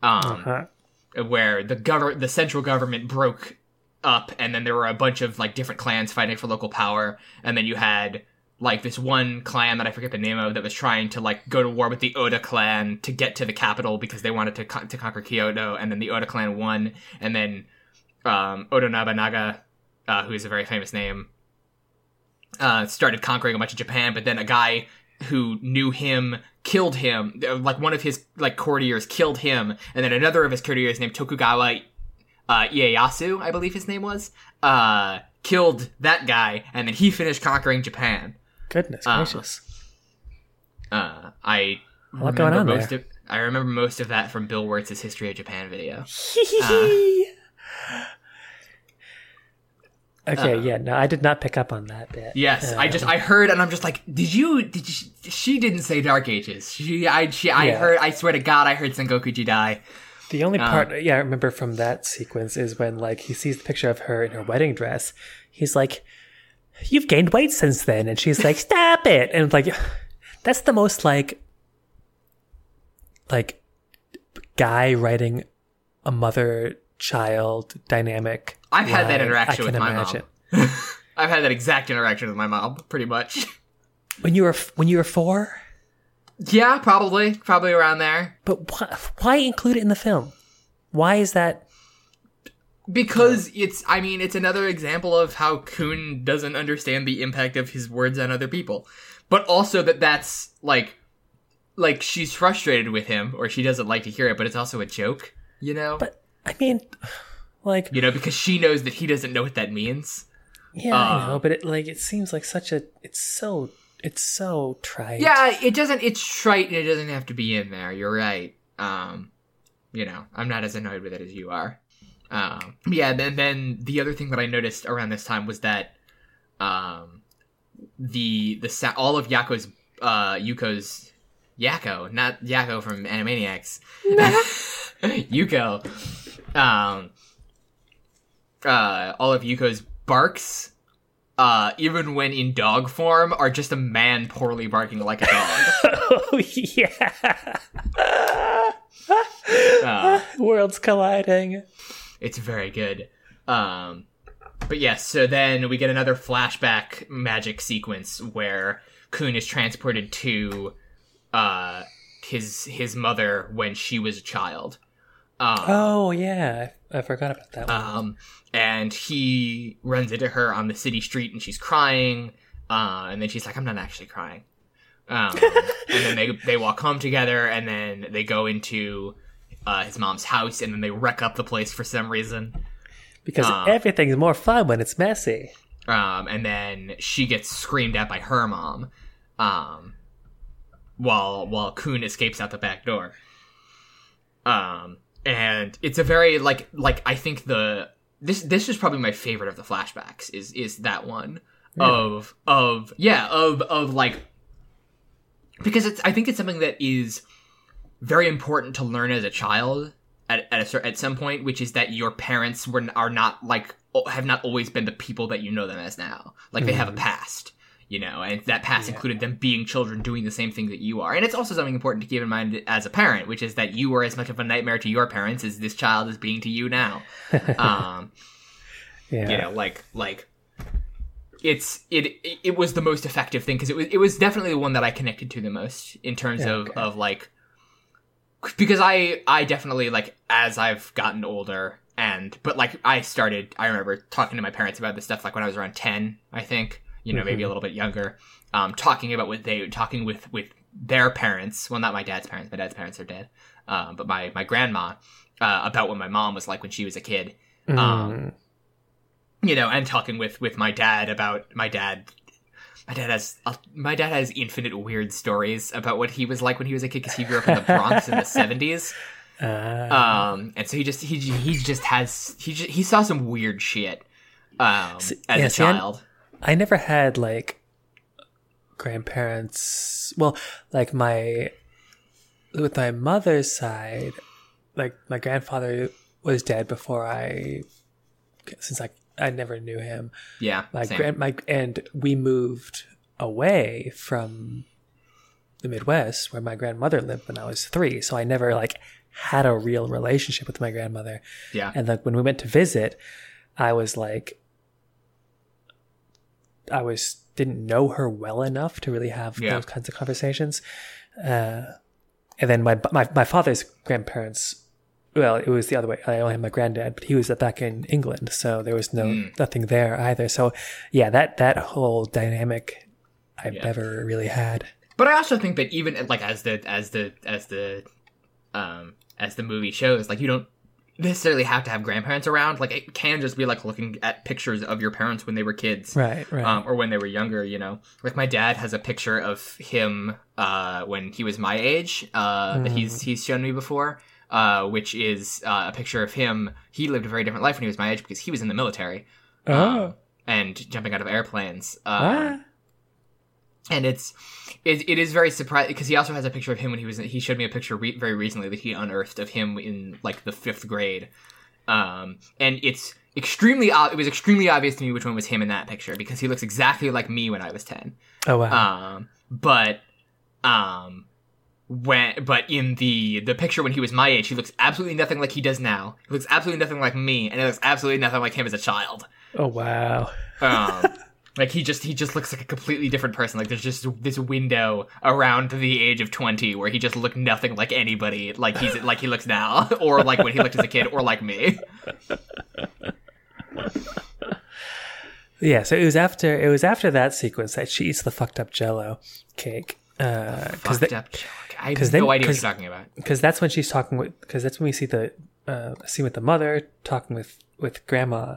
Um, Huh. where the government, the central government broke up and then there were a bunch of like different clans fighting for local power and then you had like this one clan that I forget the name of that was trying to like go to war with the Oda clan to get to the capital because they wanted to con- to conquer Kyoto and then the Oda clan won and then um, Oda Nobunaga uh, who is a very famous name uh, started conquering a bunch of Japan but then a guy who knew him killed him uh, like one of his like courtiers killed him and then another of his courtiers named Tokugawa uh, Ieyasu, I believe his name was, uh, killed that guy, and then he finished conquering Japan. Goodness Uh, gracious. Uh, I lot going remember on most there. of I remember most of that from Bill Wurtz's History of Japan video. okay, yeah, no, I did not pick up on that bit. Uh, Yes, Uh, I just I heard, and I'm just like, did you? Did you, she didn't say Dark Ages? She I she I heard. I swear to God, I heard Sengoku Jidai. The only part, yeah, I remember from that sequence is when like he sees the picture of her in her wedding dress. He's like, "You've gained weight since then," and she's like, "Stop it!" And like, that's the most like, like, guy writing a mother-child dynamic. I've had that interaction I with my imagine. mom. I've had that exact interaction with my mom, pretty much. When you were when you were four, Yeah, probably, probably around there. but wh- why include it in the film? Why is that? Because it's, I mean, it's another example of how Kun doesn't understand the impact of his words on other people. But also that that's, like, like she's frustrated with him, or she doesn't like to hear it, but it's also a joke, you know? But I mean, like, you know, because she knows that he doesn't know what that means. yeah, Uh, I know, but it like it seems like such a. It's so. It's so trite. Yeah, it doesn't, it's trite and it doesn't have to be in there, you're right. Um, you know, I'm not as annoyed with it as you are. Um, yeah, then then the other thing that I noticed around this time was that um, the the sa- all of Yako's uh, Yuko's Yako, not Yakko from Animaniacs, Yuko, um, uh, all of Yuko's barks, uh, even when in dog form, are just a man poorly barking like a dog. oh yeah. uh, Worlds colliding. it's very good. Um, but yes, so then we get another flashback magic sequence where Kun is transported to uh, his his mother when she was a child. Um, Oh yeah, I, I forgot about that one. Um, and he runs into her on the city street and she's crying. Uh, and then she's like, I'm not actually crying. Um, and then they, they walk home together and then they go into uh, his mom's house and then they wreck up the place for some reason. because uh, everything's more fun when it's messy. Um, and then she gets screamed at by her mom. Um, while while Kun escapes out the back door. Um, and it's a very like like I think the this this is probably my favorite of the flashbacks is is that one of of yeah of of like because it's I think it's something that is very important to learn as a child at at a at some point, which is that your parents were are not like have not always been the people that you know them as now. Like they have a mm-hmm. past, you know, and that past included them being children doing the same thing that you are. And it's also something important to keep in mind as a parent, which is that you are as much of a nightmare to your parents as this child is being to you now. um, Yeah. you know like like it's it it- was the most effective thing because it was it was definitely the one that I connected to the most in terms Yeah, of okay. of like because I I definitely like as I've gotten older and but like I started I remember talking to my parents about this stuff like when I was around 10 I think you know maybe a little bit younger um talking about what they talking with with their parents well not my dad's parents my dad's parents are dead um but my my grandma uh, about what my mom was like when she was a kid Mm. um, you know, and talking with with my dad about my dad. My dad has uh, my dad has infinite weird stories about what he was like when he was a kid because he grew up in the Bronx in the seventies. Uh, Um, and so he just he he just has he just, he saw some weird shit um as yeah, a child. I never had like grandparents. Well, like my with my mother's side, like my grandfather was dead before I, since I I never knew him. yeah, My same. grand my and we moved away from the Midwest where my grandmother lived when I was three. So I never like had a real relationship with my grandmother. yeah, And like when we went to visit, I was like, I was didn't know her well enough to really have Yeah. those kinds of conversations. Uh, and then my my my father's grandparents. Well, it was the other way. I only had my granddad, but he was back in England, so there was no Hmm. nothing there either. So, yeah, that that whole dynamic, I've Yeah. never really had. But I also think that even like as the as the as the um as the movie shows, like you don't necessarily have to have grandparents around. Like it can just be like looking at pictures of your parents when they were kids. Right, right. um, or when they were younger, you know. Like my dad has a picture of him uh, when he was my age uh, that he's he's shown me before, uh, which is uh, a picture of him. He lived a very different life when he was my age because he was in the military oh, um, and jumping out of airplanes. Uh, ah, and it's it, it is very surprising because he also has a picture of him when he was he showed me a picture re- very recently that he unearthed of him in like the fifth grade um and it's extremely it was extremely obvious to me which one was him in that picture because he looks exactly like me when i was 10 oh wow. um but um when but in the the picture when he was my age he looks absolutely nothing like he does now he looks absolutely nothing like me and it looks absolutely nothing like him as a child oh wow. um like he just he just looks like a completely different person like there's just this window around the age of 20 where he just looked nothing like anybody like he's like he looks now or like when he looked as a kid or like me Yeah, so it was after it was after that sequence that she eats the fucked up Jello cake. Because Fucked up joke. i have no idea what you're talking about because that's when she's talking with because that's when we see the uh, scene with the mother talking with with grandma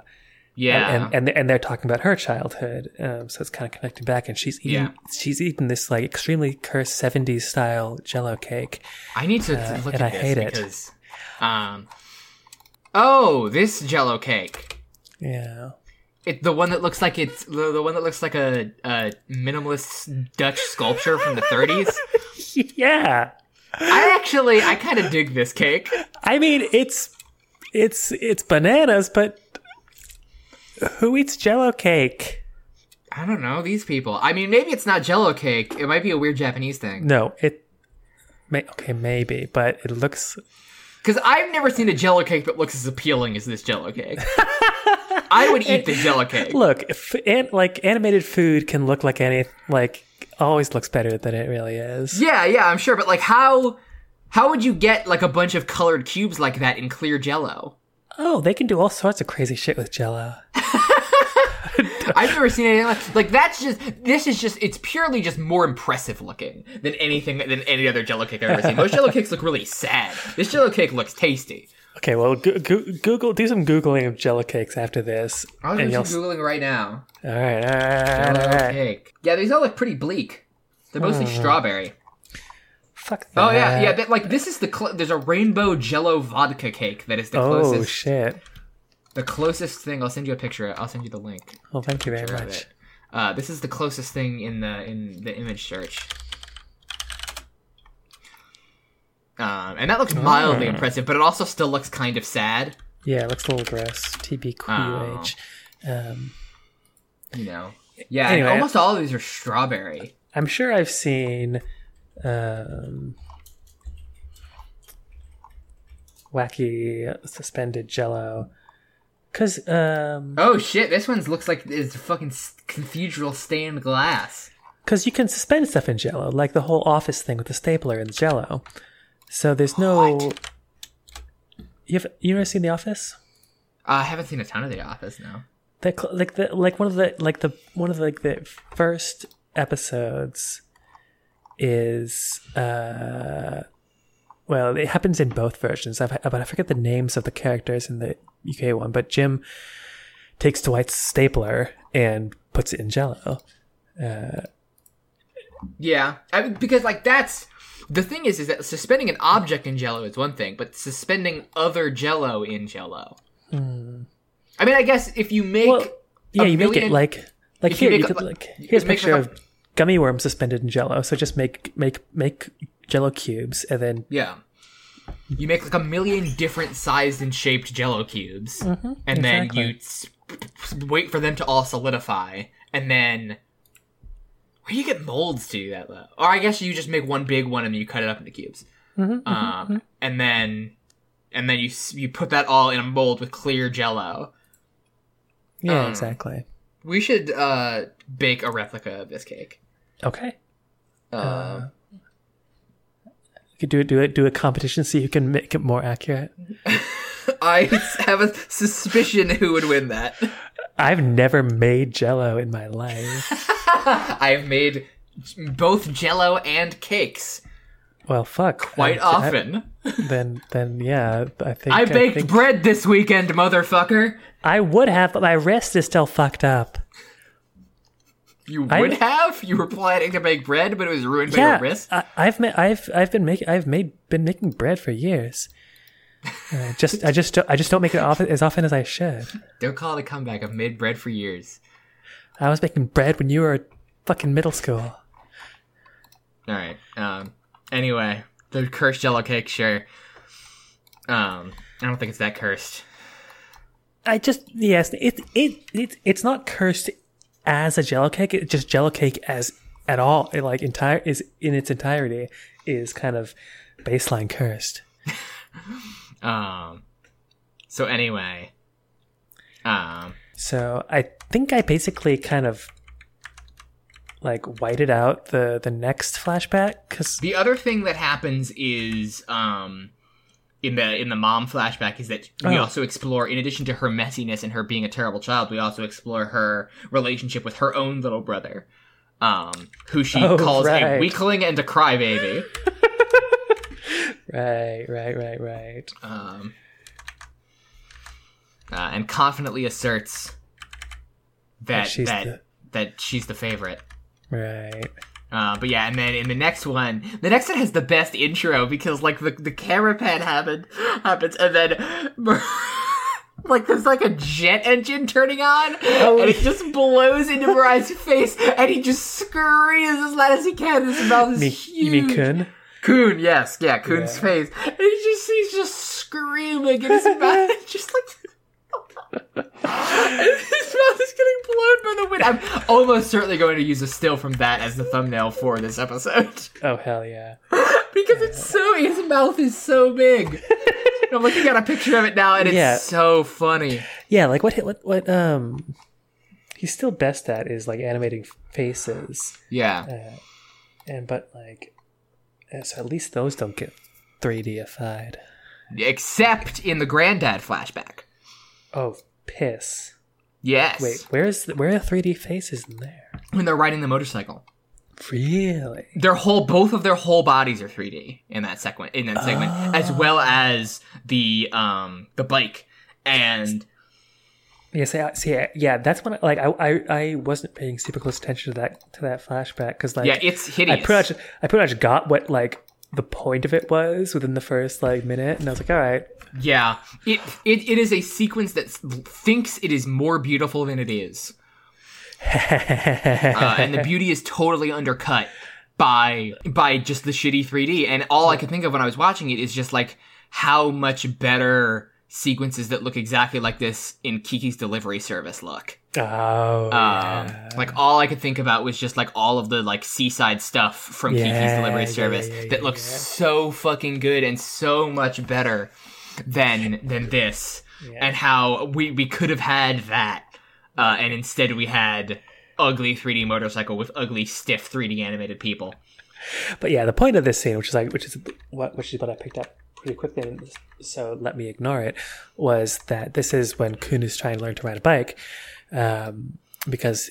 yeah and and and they're talking about her childhood. Um, so it's kind of connecting back, and she's eating Yeah. she's eating this like extremely cursed '70s style Jello cake. i need to, to look and at I this hate it. um oh this jello cake Yeah, it, the one that looks like it's the, the one that looks like a, a minimalist Dutch sculpture from the 30s. yeah. I actually I kind of dig this cake. I mean, it's it's it's bananas, but Who eats Jello cake? I don't know these people. I mean, maybe it's not Jello cake. It might be a weird Japanese thing. No, it. May, okay, maybe, but it looks. Because I've never seen a Jello cake that looks as appealing as this Jello cake. I would eat the Jello cake. Look, if, an, like animated food can look like any like always looks better than it really is. Yeah, yeah, I'm sure. But like, how how would you get like a bunch of colored cubes like that in clear Jello? Oh, they can do all sorts of crazy shit with Jello. I've never seen anything like like that's just this is just it's purely just more impressive looking than anything than any other Jello cake I've ever seen. Most Jello cakes look really sad. This Jello cake looks tasty. Okay, well, go- go- Google, do some googling of Jello cakes after this, I'll do you'll. some googling right now. All right, all right, all Jello cake. Yeah, these all look pretty bleak. They're mostly hmm. strawberry. Fuck that. Oh yeah, yeah. That, like this is the cl- there's a rainbow Jello vodka cake that is the Oh closest shit! the closest thing. I'll send you a picture. I'll send you the link. Well, thank you very much. Uh, this is the closest thing in the in the image search. Um, and that looks mildly impressive, but it also still looks kind of sad. Yeah, it looks a little gross. TBQH. Um, You know. Yeah, Anyway. almost all of these are strawberry. I'm sure I've seen um, wacky suspended Jello. Cause um, Oh shit! This one looks like it's fucking cathedral stained glass. Cause you can suspend stuff in Jello, like the whole office thing with the stapler and the Jello. So there's no. You've you ever seen The Office? Uh, I haven't seen a ton of The Office now. The like the like one of the like the one of the, like the first episodes is uh well it happens in both versions. I've, but i forget the names of the characters in the uk one but jim takes dwight's stapler and puts it in jello. Yeah, I mean, because like that's the thing is, is that suspending an object in Jello is one thing, but suspending other Jello in Jello. I mean, I guess if you make well yeah you make it like like you here you make a- could like- like here's a picture like a- of gummy worms suspended in jello so just make make make jello cubes and then yeah, you make like a million different sized and shaped Jello cubes, and then you s- wait for them to all solidify, and then. Where do you get molds to do that though? Or I guess you just make one big one and then you cut it up into cubes. um, and then and then you you put that all in a mold with clear Jello. yeah Um, exactly We should uh, bake a replica of this cake. Okay Uh, you could do it do it do a competition see who can make it more accurate I have a suspicion who would win that. I've never made jello in my life. I've made both Jello and cakes Well, fuck. quite I- I- often. then, then, yeah. I think I baked think- bread this weekend, motherfucker. I would have, but my wrist is still fucked up. You I- would have. You were planning to make bread, but it was ruined by yeah, your wrist. I, I've made, I've, I've been making, I've made, been making bread for years. Uh, just, I just, don't- I just don't make it often, as often as I should. Don't call it a comeback. I've made bread for years. I was making bread when you were fucking middle school. All right. Um. Anyway, the cursed Jello cake, sure. Um. I don't think it's that cursed. I just yes, it it it it's not cursed as a jello cake. It's just jello cake as at all. It, like entire is in its entirety is kind of baseline cursed. Um. So anyway. Um. So I think I basically kind of like whited out the the next flashback because The other thing that happens is um in the in the mom flashback is that we Oh. also explore in addition to her messiness and her being a terrible child, we also explore her relationship with her own little brother. Um who she Oh, calls a weakling and a crybaby. right, right, right, right. Um uh, and confidently asserts that That she's that the- that she's the favorite. Right. Uh, but yeah, and then in the next one, the next one has the best intro because like the the camera pan happened happens, and then like there's like a jet engine turning on, Oh. and it just blows into Mirai's face, and he just screams as loud as he can. His mouth is Me, huge. you mean Kun? Coon, yes, yeah, Kun's Yeah. face, and he just he's just screaming, and his mouth just like. His mouth is getting blown by the wind. I'm almost certainly going to use a still from that as the thumbnail for this episode Oh hell yeah! because it's so his mouth is so big. I'm looking at a picture of it now, and it's Yeah. so funny. Yeah, like what what what um he's still best at is like animating faces, Yeah, and but like uh, so at least those don't get 3Dified. except in the granddad flashback. Oh piss! Yes, Wait, where's the, where are 3D faces in there? when they're riding the motorcycle. Really? their whole both of their whole bodies are 3D in that segment in that segment as well as the um the bike and Yeah, see, I- see, yeah, that's when I, like I, I I wasn't paying super close attention to that to that flashback because like yeah it's hideous. I pretty much I pretty much got what like the point of it was within the first like minute, and I was like, all right, yeah. It, it it is a sequence that thinks it is more beautiful than it is. Uh, and the beauty is totally undercut by by just the shitty 3D and all I could think of when I was watching it is just like how much better sequences that look exactly like this in Kiki's delivery service look oh Um, yeah. like all I could think about was just like all of the like seaside stuff from Kiki's delivery yeah, service yeah, yeah, that looks yeah. so fucking good and so much better than than this, Yeah. and how we we could have had that, uh, and instead we had ugly 3D motorcycle with ugly stiff 3D animated people. But yeah, the point of this scene, which is like, which is what, which is what I picked up pretty quickly, so let me ignore it, was that this is when Kun is trying to learn to ride a bike, um, because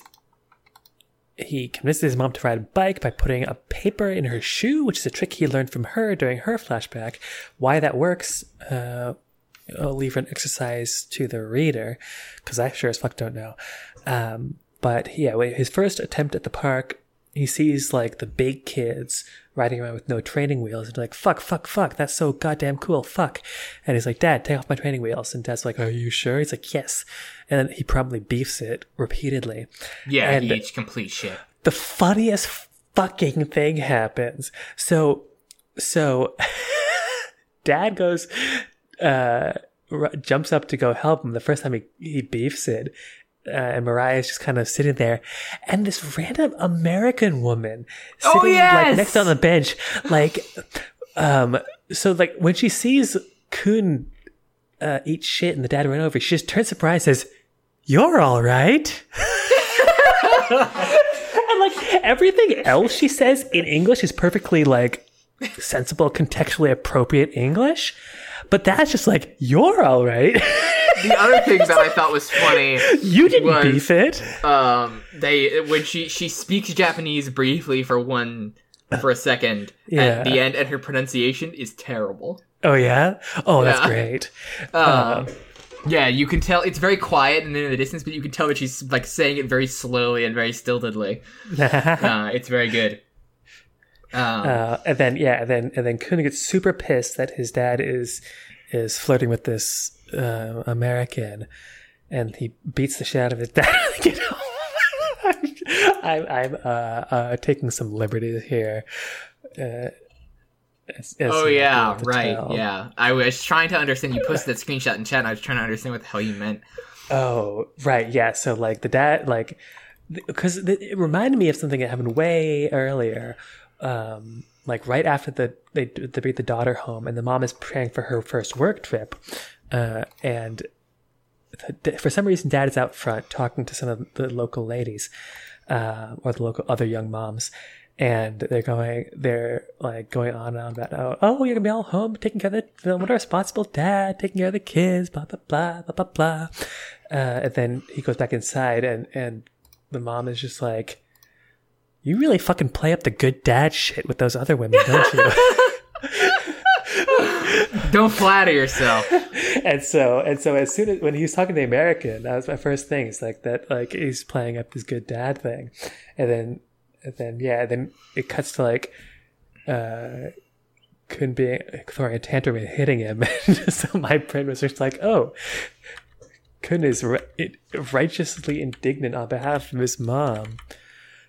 he convinces his mom to ride a bike by putting a paper in her shoe, which is a trick he learned from her during her flashback. Why that works, uh, I'll leave an exercise to the reader, because I sure as fuck don't know. Um, but yeah, his first attempt at the park, he sees like the big kids riding around with no training wheels and like, fuck, fuck, fuck, that's so goddamn cool, fuck. And he's like, Dad, take off my training wheels. And Dad's like, Are you sure? He's like, Yes. And then he probably beefs it repeatedly. Yeah, And- he eats complete shit. The funniest fucking thing happens. So, so Dad goes, uh, r- jumps up to go help him the first time he, he beefs it. Uh, and is just kind of sitting there, and this random American woman Oh, sitting yes! like next on the bench, like, um, so like when she sees Kun uh, eat shit and the dad run over, she just turns surprised, and says, "You're all right." and like everything else she says in English is perfectly like sensible, contextually appropriate English, but that's just like, "You're all right." The other thing that I thought was funny you didn't Was- beef it. um they when she she speaks japanese briefly for one for a second Yeah. at the end and her pronunciation is terrible Oh yeah. Oh, that's Yeah. great. um yeah you can tell it's very quiet and in the distance but you can tell that she's like saying it very slowly and very stiltedly uh it's very good um Uh, and then yeah, and then and then Kun gets super pissed that his dad is is flirting with this uh, American, and he beats the shit out of his dad. you know, I'm I'm uh, uh, taking some liberties here. Uh, as- as Oh yeah, be able to right. tell. Yeah, I was trying to understand. You posted that screenshot in chat. and I was trying to understand what the hell you meant. Oh, right. Yeah. So like the dad, like, because it reminded me of something that happened way earlier. Um, like right after the they they bring the daughter home, and the mom is praying for her first work trip, uh, and the, for some reason, dad is out front talking to some of the local ladies, uh, or the local other young moms. And they're going, they're like going on and on about, oh, oh, you're gonna be all home taking care of the, what a responsible dad, taking care of the kids, blah, blah, blah, blah, blah, blah. Uh, and then he goes back inside and, and the mom is just like, you really fucking play up the good dad shit with those other women, don't you? Don't flatter yourself. and so and so as soon as when he was talking to the American, that was my first thing. It's like that like he's playing up this good dad thing. And then and then yeah, then it cuts to like uh Kun being throwing a tantrum and hitting him. And so my brain was just like, oh Kun is righteously indignant on behalf of his mom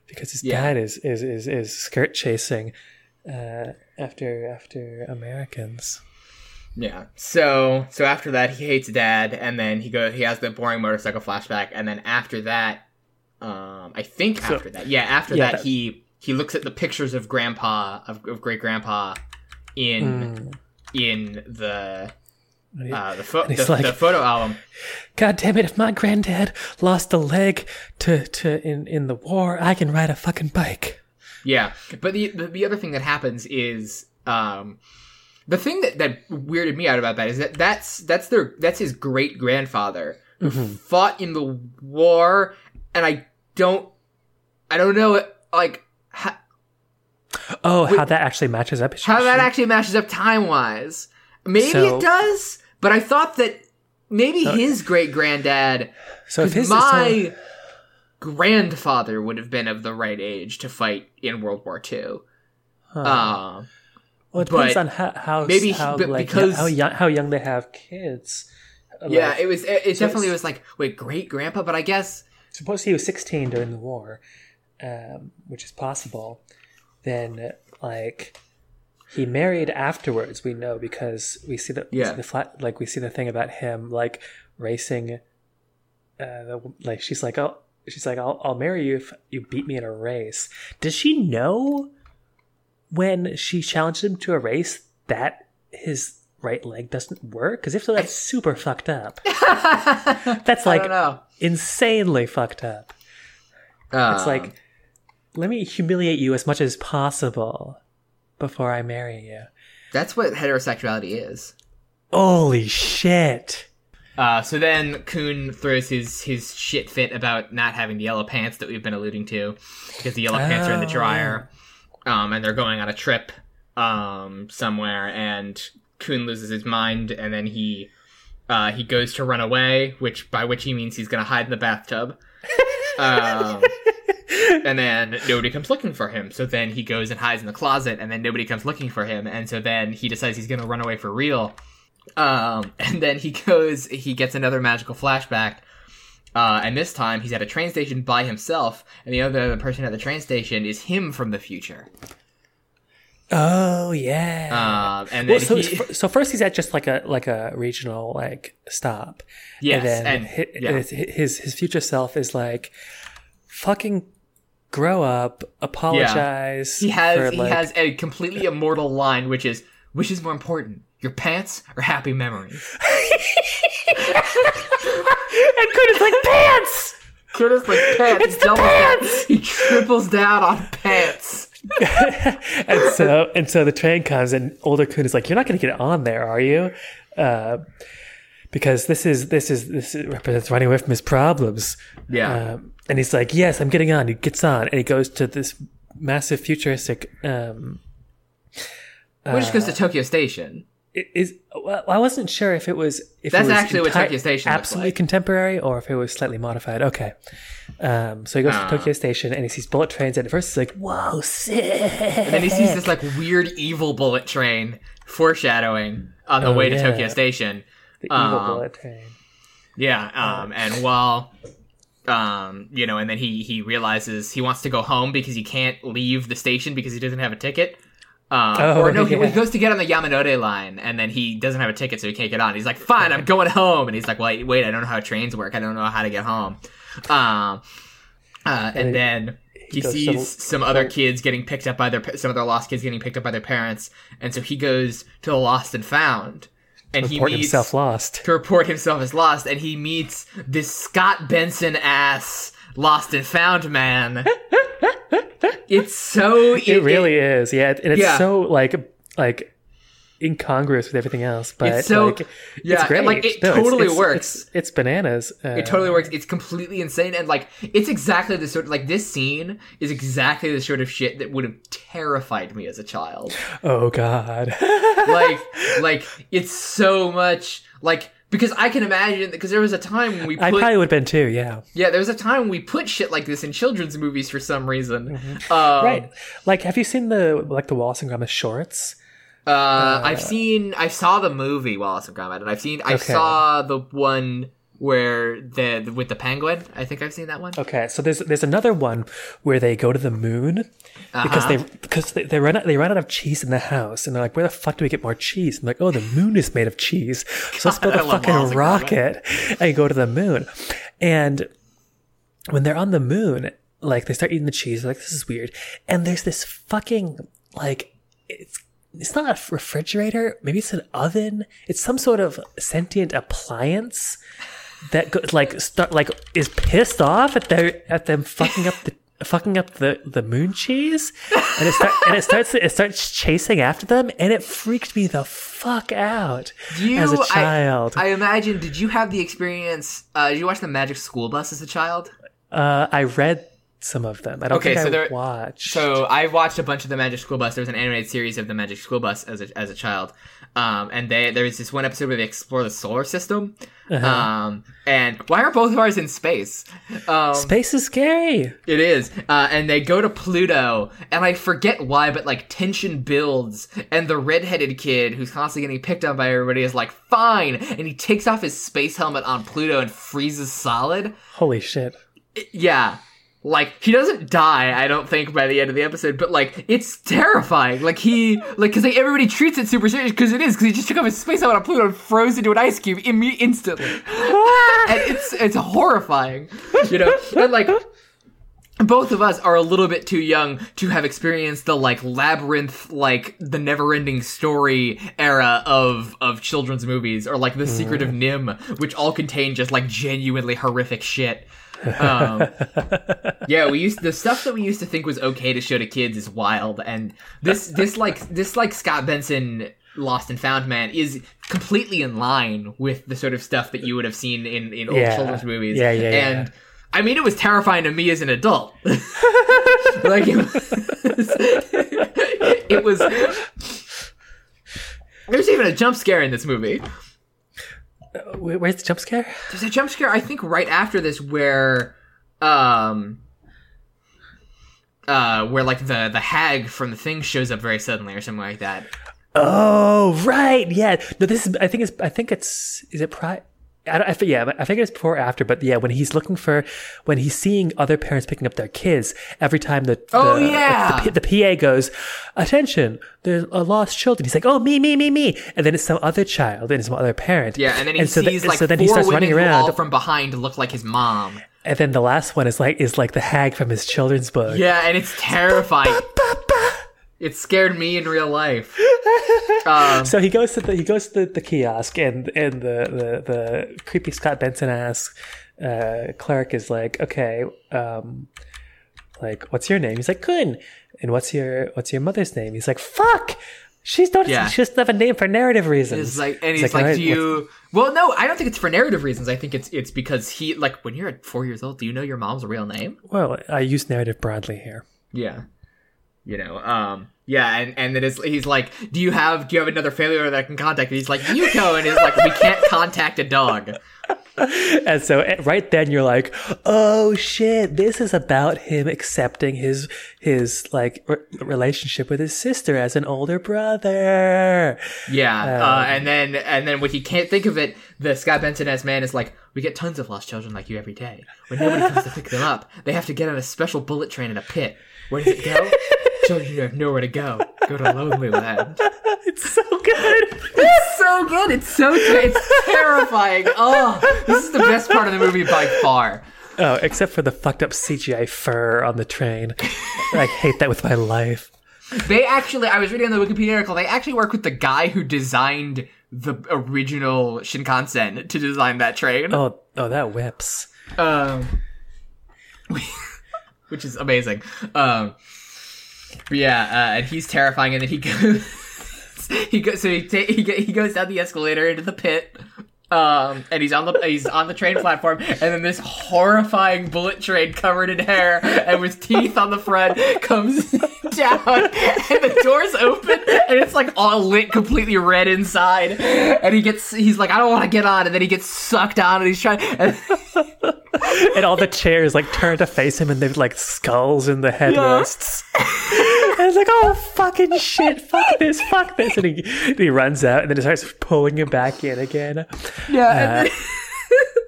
because his Yeah. dad is is is, is skirt chasing uh after after Americans. Yeah. So so after that he hates dad and then he goes he has the boring motorcycle flashback and then after that um I think So- after that. Yeah, after Yeah, that, that- he he looks at the pictures of grandpa of, of great grandpa in Mm. in the He- uh the, he's the, like- the photo album. God damn it! If my granddad lost a leg to to in in the war, I can ride a fucking bike. Yeah, but the, the the other thing that happens is um, the thing that that weirded me out about that is that that's that's their that's his great grandfather who Mm-hmm. fought in the war, and I don't I don't know like how, Oh, how that actually matches up? how that actually matches up time wise. Maybe So- it does, but I thought that maybe his great granddad so if his my grandfather would have been of the right age to fight in World War II. Huh. Uh, well, it depends on how how maybe how but like because- how young how young they have kids. Yeah, Like, it was. It, it so definitely was like, wait, great grandpa, but I guess suppose he was 16 during the war, um, which is possible. Then like he married afterwards. We know because we see the Yeah. see the flat like we see the thing about him like racing. Uh, the, like she's like oh she's like I'll I'll marry you if you beat me in a race. Does she know when she challenged him to a race that his right leg doesn't work? Because if so, that's super fucked up. That's like insanely fucked up. It's Um, like, let me humiliate you as much as possible before I marry you. that's what heterosexuality is. Holy shit. Uh, so then Kun throws his his shit fit about not having the yellow pants that we've been alluding to because the yellow pants are in the Oh, dryer, um, and they're going on a trip um, somewhere, and Kun loses his mind, and then he uh, he goes to run away, which by which he means he's gonna hide in the bathtub. um, and then nobody comes looking for him. So then he goes and hides in the closet, and then nobody comes looking for him. And so then he decides he's going to run away for real. Um, and then he goes, he gets another magical flashback. Uh, and this time he's at a train station by himself, and the other person at the train station is him from the future. Oh yeah. Um, and then well, so, he, so first he's at just like a like a regional like stop. yes, and then and, hi- yeah. his, his his future self is like, fucking grow up, apologize. he has for, he like- has a completely immortal line, which is, which is more important, your pants or happy memories? and Kun's like pants. Curtis like pants, doubles down. He triples down on pants. and so and so the train comes and older Kun is like, "You're not going to get on there, are you?" Uh, because this is this is this represents running away from his problems. Yeah. Um, and he's like, "Yes, I'm getting on." He gets on and he goes to this massive futuristic. Um, Which just goes to Tokyo Station. it is well, I wasn't sure if it was if That's it was actually what Tokyo Station absolutely like. contemporary or if it was slightly modified. Okay, um, so he goes Ah. to Tokyo Station and he sees bullet trains. And at first, he's like, "Whoa, sick!" And then he sees this like weird evil bullet train foreshadowing on the Oh, way to yeah. Tokyo Station. the evil Um, bullet train. Yeah, um, and while um, you know, and then he he realizes he wants to go home because he can't leave the station because he doesn't have a ticket. Um, Oh, or no, he, yeah. he goes to get on the Yamanote line, and then he doesn't have a ticket, so he can't get on. He's like, "Fine, I'm going home," and he's like, "Wait, wait, I don't know how trains work. I don't know how to get home." Um, uh, and And then he to sees the- some other kids getting picked up by their some other lost kids getting picked up by their parents, and so he goes to the lost and found, and Report he meets himself lost. to report himself as lost, and he meets this Scott Benson ass lost and found man. it's so It really is, yeah, and it's Yeah. so like like incongruous with everything else. But It's so- like, yeah, it's great. like, it No, totally it's- works. It's, it's bananas. Uh, It totally works. It's completely insane, and like it's exactly the sort of like this scene is exactly the sort of shit that would have terrified me as a child. Oh god. Like, like it's so much like because I can imagine because there was a time when we I probably would have been too. Yeah. yeah there was a time when we put shit like this in children's movies for some reason. Um, Mm-hmm. Right. Like, have you seen the like the Wallace and Gromit shorts? Uh, I've seen, I saw the movie Wallace and Gromit, and I've seen, I Okay. saw the one where the with the penguin. I think I've seen that one. Okay, so there's there's another one where they go to the moon because they because they, they run out they run out of cheese in the house and they're like, where the fuck do we get more cheese? And like, oh, the moon is made of cheese, so let's build a fucking rocket and go to the moon. And when they're on the moon, like they start eating the cheese, they're like this is weird, and there's this fucking like it's. It's not a refrigerator. Maybe it's an oven. It's some sort of sentient appliance that go, like start like is pissed off at their at them fucking up the fucking up the the moon cheese and it start, and it starts it starts chasing after them and it freaked me the fuck out You, as a I- child I, imagine. Did you have the experience? Uh, did you watch the Magic School Bus as a child? uh i read some of them i don't Okay, think so i there- watched So I watched a bunch of the Magic School Bus. There was an animated series of the Magic School Bus as a as a child, um, and they there was this one episode where they explore the solar system. Uh-huh. Um, and why are both of ours in space? Um, space is scary It is. Uh, and they go to Pluto, and I forget why, but like tension builds, and the redheaded kid who's constantly getting picked on by everybody is like, fine! And he takes off his space helmet on Pluto and freezes solid. holy shit Yeah. Like, he doesn't die, I don't think, by the end of the episode, but like, it's terrifying. Like, he, like, cause like, everybody treats it super serious, cause it is, cause he just took off his space helmet on a Pluto and froze into an ice cube imme- instantly. and it's, it's horrifying. You know? And like, both of us are a little bit too young to have experienced the like labyrinth like the never-ending story era of of children's movies or like the secret of mm. NIMH which all contain just like genuinely horrific shit um, yeah we used the stuff that we used to think was okay to show to kids is wild and this this like this like scott benson lost and found man is completely in line with the sort of stuff that you would have seen in in old Yeah. children's movies Yeah, yeah, yeah. and I mean, it was terrifying to me as an adult. like it was, it was. There's even a jump scare in this movie. Wait, where's the jump scare There's a jump scare, I think, right after this where, um, uh, where like the the hag from the thing shows up very suddenly or something like that. Oh, right. Yeah. No, this is. I think it's. I think it's. Is it pri? I, don't, I yeah, I think it's before or after, but yeah, when he's looking for, when he's seeing other parents picking up their kids, every time the Oh, the, yeah. the, the PA goes, attention, there's a lost children. He's like, oh me me me me, and then it's some other child and some other parent. Yeah, and then he so the- like so then four he starts running around, from behind look like his mom. and then the last one is like is like the hag from his children's book. Yeah, and it's terrifying. It scared me in real life. Um, So he goes to the he goes to the, the kiosk and and the, the the creepy Scott Benson asks uh, clerk is like, okay, um, like what's your name? He's like, Kun. And what's your what's your mother's name? He's like, fuck. She's not. Yeah. She doesn't have a name for narrative reasons. It's like, and He's like, "Alright, "Do you?" Well, no, I don't think it's for narrative reasons. I think it's it's because he like when you're at four years old, do you know your mom's real name? Well, I use narrative broadly here. Yeah, you know, um, yeah, and and then it's, he's like, "Do you have do you have another family member that I can contact?" And he's like, "Yuko," and he's like, "We can't contact a dog." And so eh, right then you're like, oh shit, this is about him accepting his his like re- relationship with his sister as an older brother. Yeah, Um, uh, and then and then when he can't think of it, the Scott Benson as man is like, "We get tons of lost children like you every day. When nobody comes to pick them up, they have to get on a special bullet train in a pit. Where does it go? children who have nowhere to go go to lonely land." It's so good. It's so good. It's so ter- it's terrifying. Oh, this is the best part of the movie by far. Oh, except for the fucked up CGI fur on the train. I hate that with my life. They actually, I was reading on the Wikipedia article. They actually work with the guy who designed the original Shinkansen to design that train. Oh, oh, that whips. Um, which is amazing. Um, yeah, uh, and he's terrifying, and then he goes, he goes, so he ta- he, go- he goes down the escalator into the pit. Um, and he's on the he's on the train platform, and then this horrifying bullet train covered in hair and with teeth on the front comes down, and the doors open, and it's like all lit, completely red inside. And he gets he's like, I don't want to get on, and then he gets sucked on, and he's trying. And, And all the chairs like turn to face him and they've like skulls in the headrests. and it's like, oh fucking shit, fuck this, fuck this. And he, and he runs out and then he starts pulling him back in again. Yeah, then,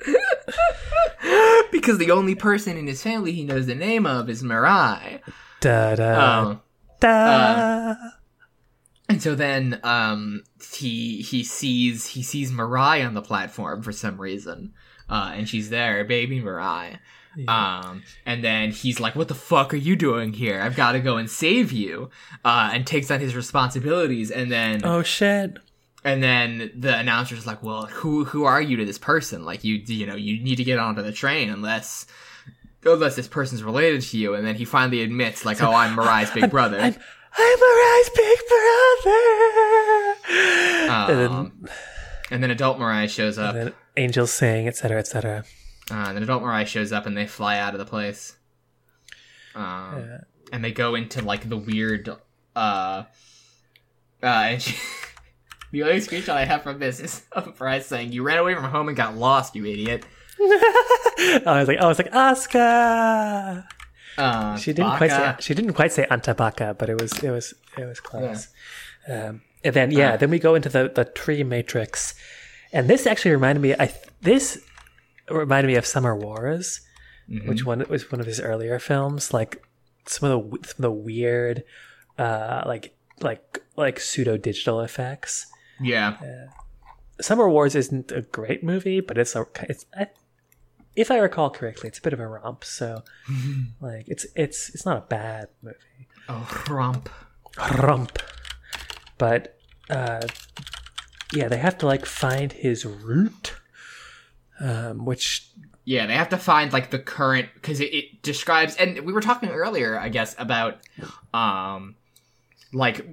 because the only person in his family he knows the name of is Mirai. Da da Um, da. and so then um, he he sees he sees Mirai on the platform for some reason, uh, and she's there, baby Mirai. Um, and then he's like, "What the fuck are you doing here? I've got to go and save you," uh, and takes on his responsibilities. And then oh shit. And then the announcer's like, "Well, who who are you to this person? Like, you you know, you need to get onto the train unless." Unless this person's related to you, and then he finally admits, like, "Oh, I'm Mirai's big brother." I'm I'm Mirai's big brother. and then, Um, and then adult Mirai shows up. and then angels sing, etc., etc. Uh, and then adult Mirai shows up, and they fly out of the place. Um, Yeah. and they go into like the weird. Uh, uh, and she, the only screenshot I have from this is of Mirai saying, "You ran away from home and got lost, you idiot." I was like, I was like, Oscar. Uh, She didn't quite say she didn't quite say Antabaka, but it was it was it was close. Um, and then yeah, Uh. then we go into the the tree matrix, and this actually reminded me. I this reminded me of Summer Wars, Mm-hmm. which one was one of his earlier films. Like some of the some of the weird, uh, like like like pseudo digital effects. Yeah, Summer Wars isn't a great movie, but it's a it's I, if I recall correctly, it's a bit of a romp. So like it's it's it's not a bad movie. oh romp. Romp, but uh, yeah, they have to like find his root, um, which Yeah, they have to find like the current because it, it describes, and we were talking earlier, I guess, about um, like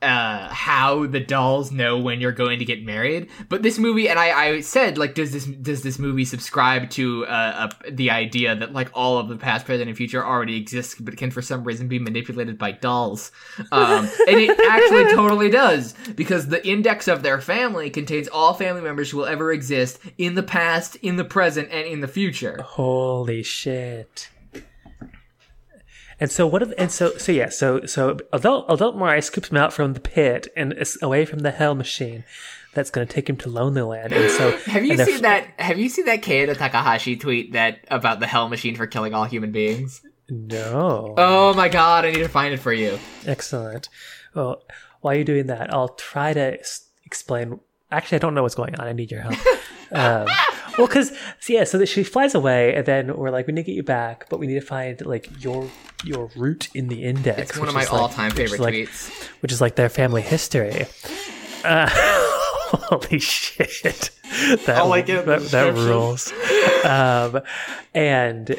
uh how the dolls know when you're going to get married. But this movie, and I, I said like, does this does this movie subscribe to uh, uh the idea that like all of the past, present, and future already exist, but can for some reason be manipulated by dolls? Um, and it actually totally does because the index of their family contains all family members who will ever exist in the past, in the present, and in the future. holy shit. And so what? If, and so so yeah. So so adult adult Mirai scoops him out from the pit and is away from the hell machine. That's going to take him to Lonely Land. And so Have you seen that? Have you seen that Keita Takahashi tweet that about the Hell Machine for killing all human beings? No. Oh my god, I need to find it for you. Excellent. Well, while you're doing that, I'll try to explain. Actually, I don't know what's going on. I need your help. um, well, because yeah, so that she flies away, and then we're like, we need to get you back, but we need to find like your your root in the index. It's one of which my is, like- all-time which is, favorite like, tweets. which is like their family history. Uh, holy shit! That, I'll it that, that rules. Um, and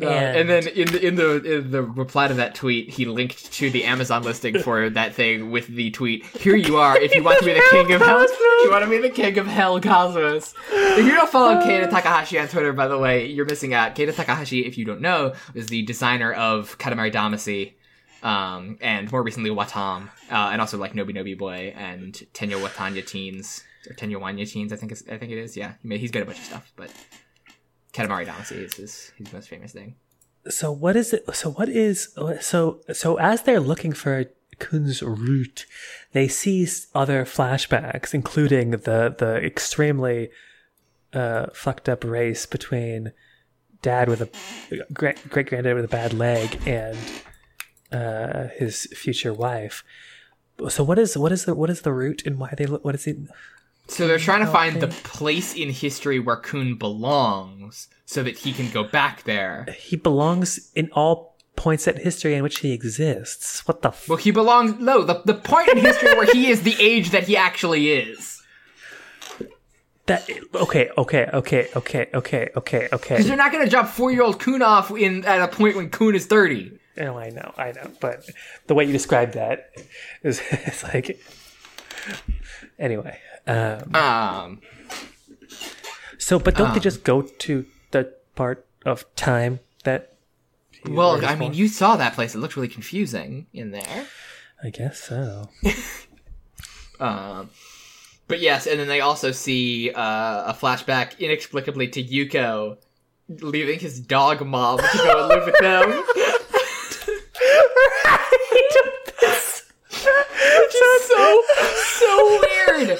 Uh, and then in the in the in the reply to that tweet, he linked to the Amazon listing for that thing with the tweet. Here you are. If you want to be the king of hell, if you want to be the king of hell cosmos. If you don't follow Keita Takahashi on Twitter, by the way, you're missing out. Keita Takahashi, if you don't know, is the designer of Katamari Damacy, um, and more recently Wattam, uh, and also like Noby Noby Boy and Tenyo Watanya Teens or Tenya Wanya Teens. I think it's, I think it is. Yeah, made, he's got a bunch of stuff, but Katamari Damacy is his, his most famous thing. so what is it so what is so so as they're looking for kun's root they see other flashbacks including the the extremely uh fucked up race between dad with a great great granddad with a bad leg and uh his future wife so what is what is the what is the root and why they look what is it So they're trying to oh, find the place in history where Kun belongs so that he can go back there. he belongs in all points at history in which he exists what the f- Well, he belongs. No, the, the point in history where he is the age that he actually is. That okay, okay, okay, okay, okay, okay, okay. Because they're not going to drop four year old Kun off in at a point when Kun is 30. Oh, I know, I know, but the way you described that is it's like anyway. Um, Um, so, but don't they um. just go to the part of time that? well, I mean, for? you saw that place. It looked really confusing in there. I guess so. Um, but yes, and then they also see uh, a flashback inexplicably to Yuko leaving his dog mom to go and live with them. Which is so so weird.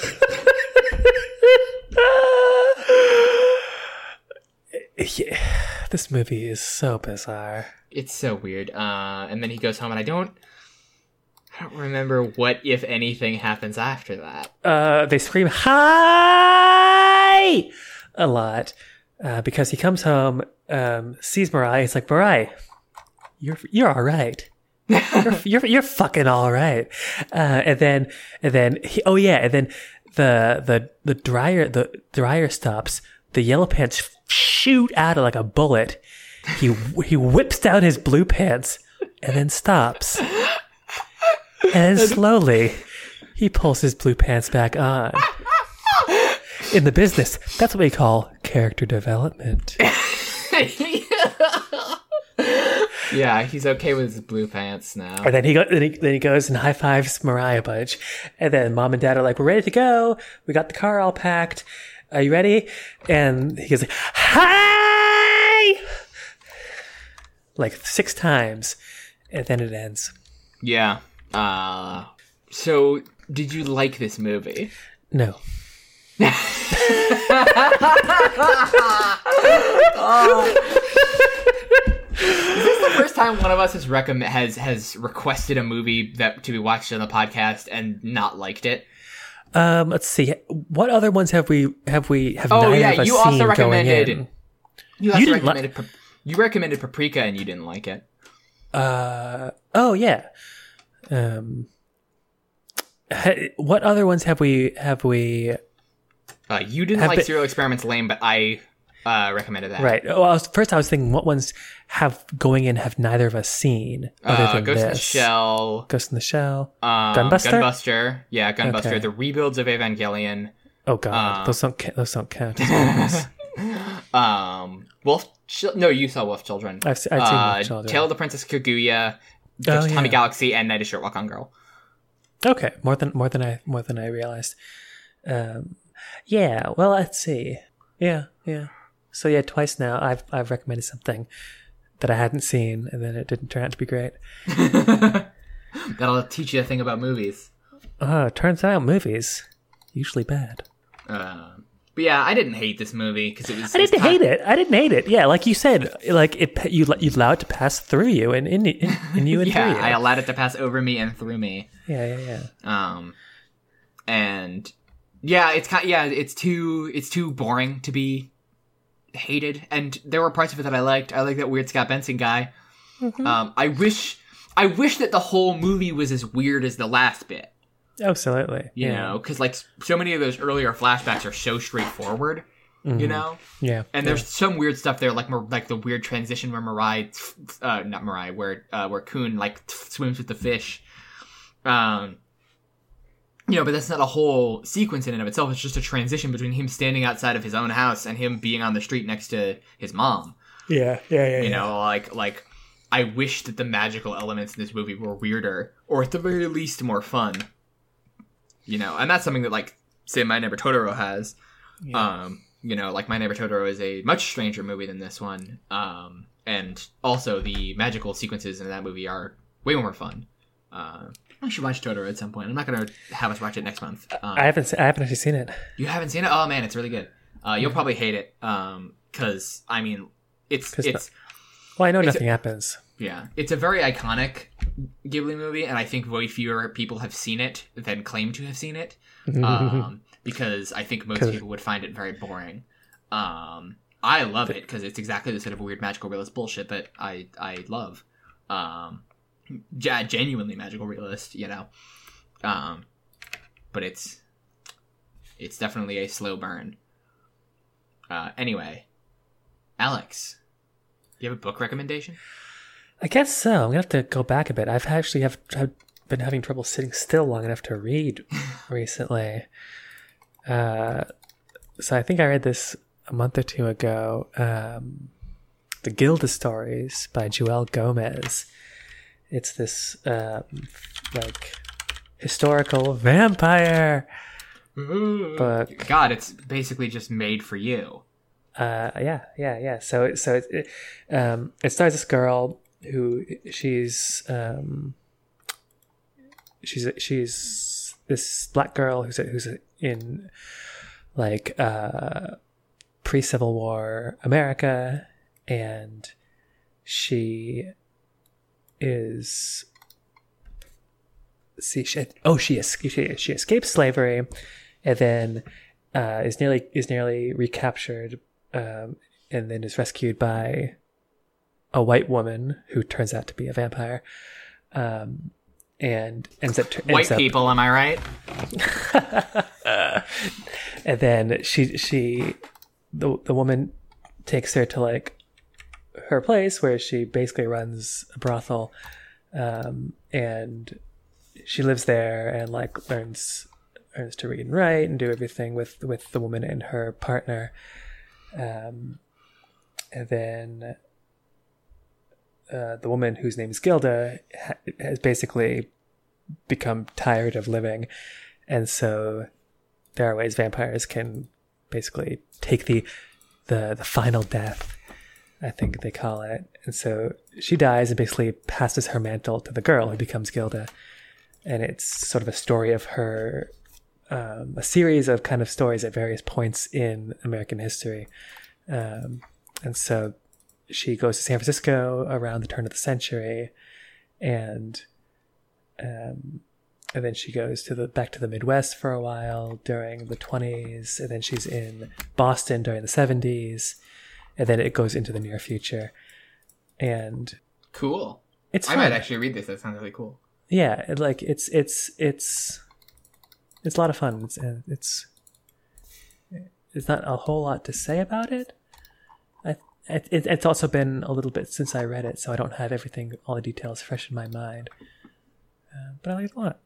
yeah. This movie is so bizarre. It's so weird. Uh, and then he goes home, and I don't, I don't remember what, if anything, happens after that. Uh, they scream hi a lot uh, because he comes home, um, sees Mirai. He's like, Mirai, you're you're all right. you're, you're you're fucking all right. Uh, and then and then he, oh yeah, and then the the the dryer the dryer stops. The yellow pants shoot out of like a bullet. He he whips down his blue pants and then stops. And then slowly he pulls his blue pants back on. In the business, that's what we call character development. Yeah, he's okay with his blue pants now. And then he, go, then he then he goes and high fives Mirai Budge, and then mom and dad are like, "We're ready to go. We got the car all packed. Are you ready?" And he goes, "Hi!" like six times, and then it ends. Yeah. Uh, so, did you like this movie? No, This Is this the first time one of us has recommend has has requested a movie that to be watched on the podcast and not liked it? Um, let's see. What other ones have we have we have Oh, yeah, you also seen going recommended- in? You also didn't li- recommended pa- you recommended Paprika and you didn't like it. Uh, oh yeah. Um, ha- what other ones have we have we Uh, you didn't like been- Serial Experiments Lain, but I uh, recommended that. Right. Well, I was, first I was thinking what ones have going in have neither of us seen other Uh, than Ghost in the. Shell, Ghost in the Shell. um, Gunbuster? Gunbuster, yeah, Gunbuster, Okay. the rebuilds of Evangelion, Oh god, Uh, those don't ca- those don't count. as um, Wolf. Chil- no, you saw Wolf Children. I've, se- I've seen uh, Wolf Children. Tale of the Princess Kaguya, Oh, Tommy yeah. Galaxy, and Night of Short Walk on Girl. Okay, more than more than I more than I realized. Um, yeah. Well, let's see. Yeah, yeah. So yeah, twice now I've I've recommended something that I hadn't seen, and then it didn't turn out to be great. That'll teach you a thing about movies. Oh, turns out movies usually bad. Uh, but yeah, I didn't hate this movie because it was. I didn't hate it. I didn't hate it. Yeah, like you said, like it you you allow it to pass through you and in in, in you and Yeah, through I allowed it to pass over me and through me. yeah, yeah, yeah. Um, and yeah, it's kind. Yeah, it's too. It's too boring to be hated. And there were parts of it that I liked. I like that weird Scott Benson guy. Um, I wish. I wish that the whole movie was as weird as the last bit. Absolutely. You yeah. know, because like so many of those earlier flashbacks are so straightforward. You know, Yeah. and there's some weird stuff there, like like the weird transition where Mirai, uh, not Mirai, where uh, where Kun like swims with the fish. Um, you know, but that's not a whole sequence in and of itself. It's just a transition between him standing outside of his own house and him being on the street next to his mom. Yeah. Yeah. Yeah. You yeah. know, like like I wish that the magical elements in this movie were weirder, or at the very least more fun. You know, and that's something that like say My Neighbor Totoro has. Um, you know, like My Neighbor Totoro is a much stranger movie than this one. Um, and also the magical sequences in that movie are way more fun. Uh, I should watch Totoro at some point. I'm not gonna have us watch it next month. Um, I haven't. I haven't actually seen it. you haven't seen it? Oh man, it's really good. Uh, you'll probably hate it. Um, cause I mean, it's it's Well, I know nothing happens. yeah, it's a very iconic Ghibli movie, and I think way fewer people have seen it than claim to have seen it. Um, because I think most people would find it very boring. Um, I love it because it's exactly the sort of weird magical realist bullshit that I I love. Um, genuinely magical realist, you know. Um, but it's it's definitely a slow burn. Uh, anyway, Alex, do you have a book recommendation? I guess so. I'm gonna have to go back a bit. I've actually have have been having trouble sitting still long enough to read recently. Uh, so I think I read this a month or two ago. Um, the Gilda Stories by Jewelle Gomez. It's this um, like historical vampire book. God, it's basically just made for you. Uh, yeah, yeah, yeah. So, so it, it, um, it stars this girl who she's um, she's she's this black girl who's who's in like uh, pre Civil War America, and she is see she oh she she, she escapes slavery and then uh, is nearly is nearly recaptured um, and then is rescued by a white woman who turns out to be a vampire um, and ends up ends White up, people, am I right? and then she she the the woman takes her to like her place where she basically runs a brothel um and she lives there and like learns learns to read and write and do everything with with the woman and her partner. Um and then uh, the woman whose name is Gilda ha- has basically become tired of living. And so there are ways vampires can basically take the the the final death i think they call it. And so she dies and basically passes her mantle to the girl who becomes gilda. And it's sort of a story of her um, a series of kind of stories at various points in american history. Um, and so she goes to san francisco around the turn of the century and um, and then she goes to the back to the Midwest for a while during the 20s, and then she's in Boston during the 70s, and then it goes into the near future, and Cool. it's I might actually read this. That sounds really cool. yeah, like it's it's it's it's a lot of fun. It's uh, it's it's not a whole lot to say about it. I it, it, it's also been a little bit since I read it, so I don't have everything all the details fresh in my mind. Uh, but I like it a lot.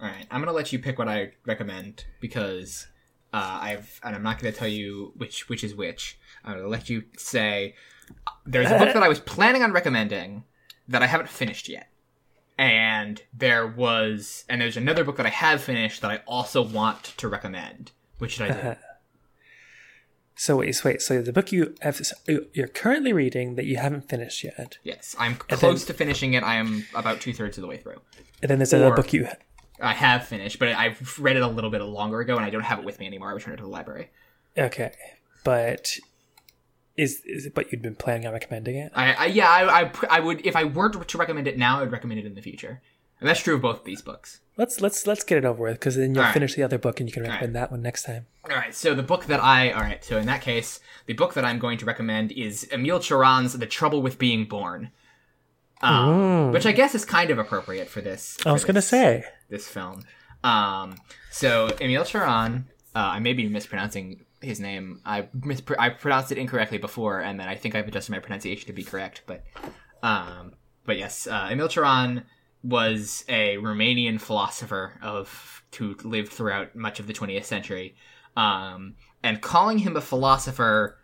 All right, I'm gonna let you pick what I recommend because uh, I've and I'm not gonna tell you which which is which. I'm gonna let you say there's a book that I was planning on recommending that I haven't finished yet, and there was and there's another book that I have finished that I also want to recommend. Which should I do? So wait, so wait. So the book you have, you're currently reading that you haven't finished yet, yes, I'm close to finishing it. I am about two thirds of the way through. and then there's another book you. I have finished, but I've read it a little bit longer ago, and I don't have it with me anymore. I returned it to the library. Okay, but is is it? But you'd been planning on recommending it. I, I yeah, I, I, I would if I were to recommend it now, I'd recommend it in the future, and that's true of both these books. Let's let's let's get it over with because then you'll Alright. finish the other book and you can recommend that one next time. All right, so the book that I all right, so in that case, the book that I'm going to recommend is Emile Cioran's *The Trouble with Being Born*, um, which I guess is kind of appropriate for this. I was gonna say. this film. Um, so Emil Cioran, uh, I may be mispronouncing his name. I mispr- I pronounced it incorrectly before, and then I think I've adjusted my pronunciation to be correct. But, um, but yes, uh, Emile Cioran was a Romanian philosopher of who lived throughout much of the 20th century. Um, and calling him a philosopher,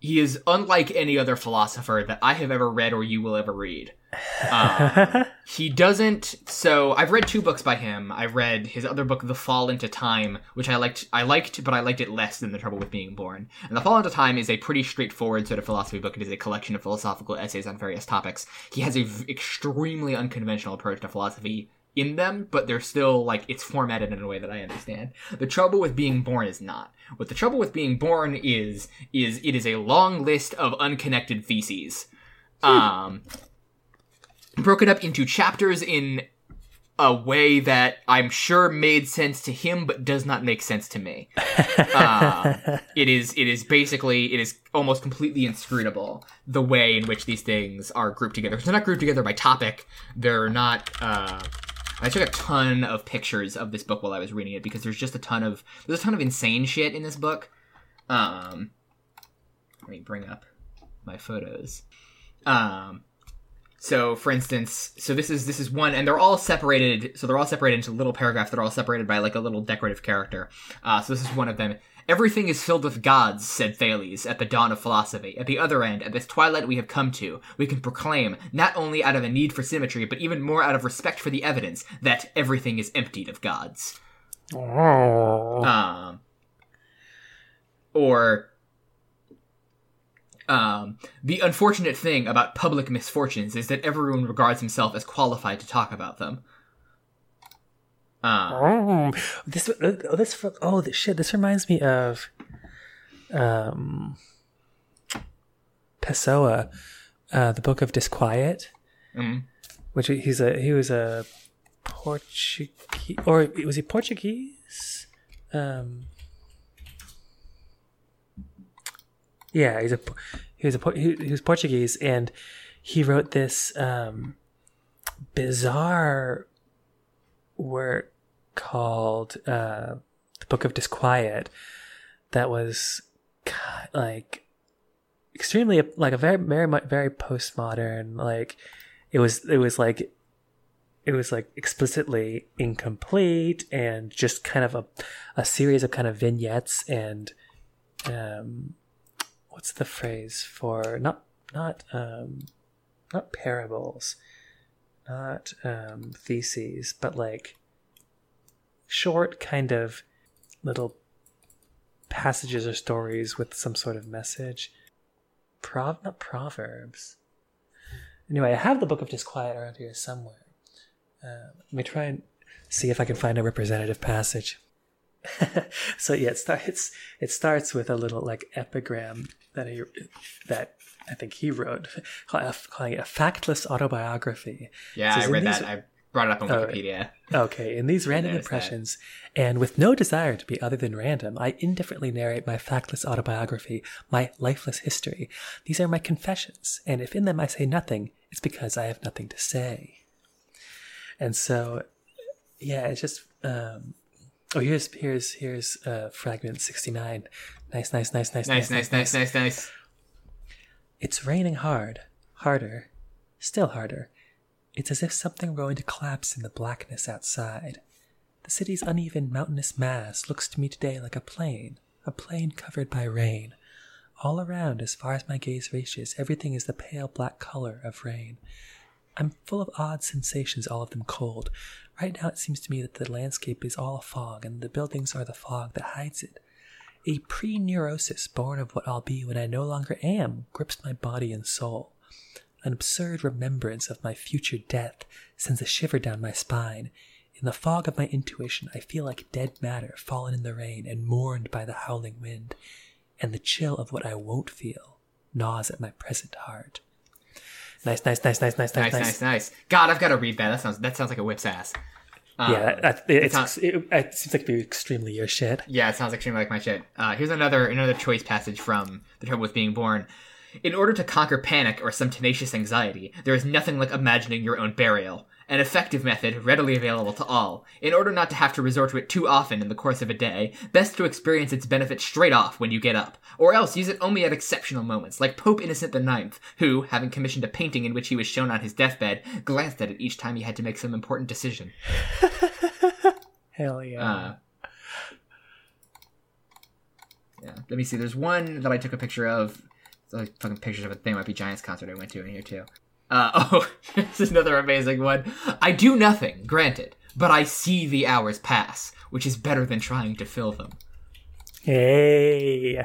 he is unlike any other philosopher that I have ever read or you will ever read. Um, he doesn't so i've read two books by him. I read his other book the fall into time which i liked i liked but i liked it less than the trouble with being born. And the fall into time is a pretty straightforward sort of philosophy book. It is a collection of philosophical essays on various topics. He has a v- extremely unconventional approach to philosophy in them but they're still like it's formatted in a way that i understand the trouble with being born is not what the trouble with being born is is it is a long list of unconnected theses um broken up into chapters in a way that I'm sure made sense to him, but does not make sense to me. uh, it is it is basically it is almost completely inscrutable the way in which these things are grouped together. They're not grouped together by topic. They're not. Uh, I took a ton of pictures of this book while I was reading it because there's just a ton of there's a ton of insane shit in this book. Um, let me bring up my photos. Um, so, for instance, so this is this is one, and they're all separated. So they're all separated into little paragraphs that are all separated by like a little decorative character. Uh, so this is one of them. Everything is filled with gods, said Thales at the dawn of philosophy. At the other end, at this twilight we have come to, we can proclaim, not only out of a need for symmetry, but even more out of respect for the evidence, that everything is emptied of gods. Oh. Um, or um, the unfortunate thing about public misfortunes is that everyone regards himself as qualified to talk about them. Um, Oh, this oh, this oh this shit. This reminds me of, um, Pessoa, uh, the Book of Disquiet, Mhm. which he's a he was a Portuguese or was he Portuguese? Um, yeah, he's a he was a he, he was Portuguese, and he wrote this um, bizarre work called uh, the Book of Disquiet that was like extremely like a very very very postmodern like it was it was like it was like explicitly incomplete and just kind of a, a series of kind of vignettes and um what's the phrase for not not um not parables not um theses but like short kind of little passages or stories with some sort of message. Prov not proverbs. Anyway i have the book of disquiet around here somewhere. Uh, let me try and see if i can find a representative passage. So yeah it starts it starts with a little like epigram that he that i think he wrote calling it a factless autobiography. Yeah, Says I read these- that. I brought it up on Oh, Wikipedia. Okay, in these random noticed that. impressions, and with no desire to be other than random, I indifferently narrate my factless autobiography, my lifeless history. These are my confessions, and if in them I say nothing, it's because I have nothing to say. And so, yeah, it's just. Um, oh, here's here's here's uh, fragment sixty nine. Nice, nice, nice, nice, Nice, nice, nice, nice, nice. it's raining hard, harder, still harder. It's as if something were going to collapse in the blackness outside. The city's uneven mountainous mass looks to me today like a plain, a plain covered by rain. All around, as far as my gaze reaches, everything is the pale black color of rain. I'm full of odd sensations, all of them cold. Right now, it seems to me that the landscape is all fog, and the buildings are the fog that hides it. A pre neurosis born of what I'll be when I no longer am grips my body and soul. An absurd remembrance of my future death sends a shiver down my spine. In the fog of my intuition, I feel like dead matter fallen in the rain and mourned by the howling wind, and the chill of what I won't feel gnaws at my present heart. Nice, nice, nice, nice, nice, Nice, nice, nice, nice. God, I've got to read that. That sounds that sounds like a whip's ass. Um, Yeah, that- it's, not- it, it seems like it'd be extremely your shit. Yeah, it sounds extremely like my shit. Uh, here's another another choice passage from The Trouble with Being Born. In order to conquer panic or some tenacious anxiety, there is nothing like imagining your own burial. An effective method, readily available to all. In order not to have to resort to it too often in the course of a day, best to experience its benefit straight off when you get up, or else use it only at exceptional moments, like Pope Innocent IX, who, having commissioned a painting in which he was shown on his deathbed, glanced at it each time he had to make some important decision. Hell yeah. Uh, yeah. Let me see. There's one that I took a picture of. Like fucking pictures of a thing. Might be Giants concert I went to in here too. Uh, oh, this is another amazing one. I do nothing, granted, but I see the hours pass, which is better than trying to fill them. hey.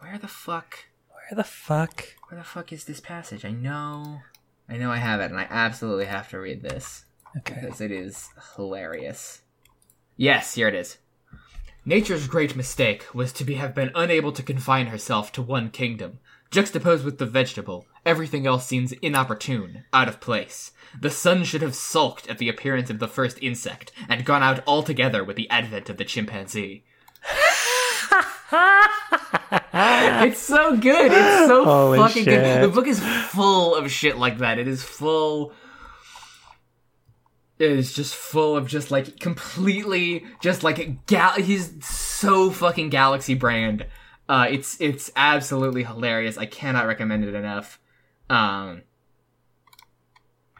Where the fuck? Where the fuck? Where the fuck is this passage? I know. I know I have it, and I absolutely have to read this. Okay. because it is hilarious. Yes, here it is. Nature's great mistake was to be, have been unable to confine herself to one kingdom. Juxtaposed with the vegetable, everything else seems inopportune, out of place. The sun should have sulked at the appearance of the first insect, and gone out altogether with the advent of the chimpanzee. it's so good. It's so Holy fucking good. The book is full of shit like that. It is full it is just full of just like completely just like gal he's so fucking galaxy brand uh it's it's absolutely hilarious. I cannot recommend it enough. Um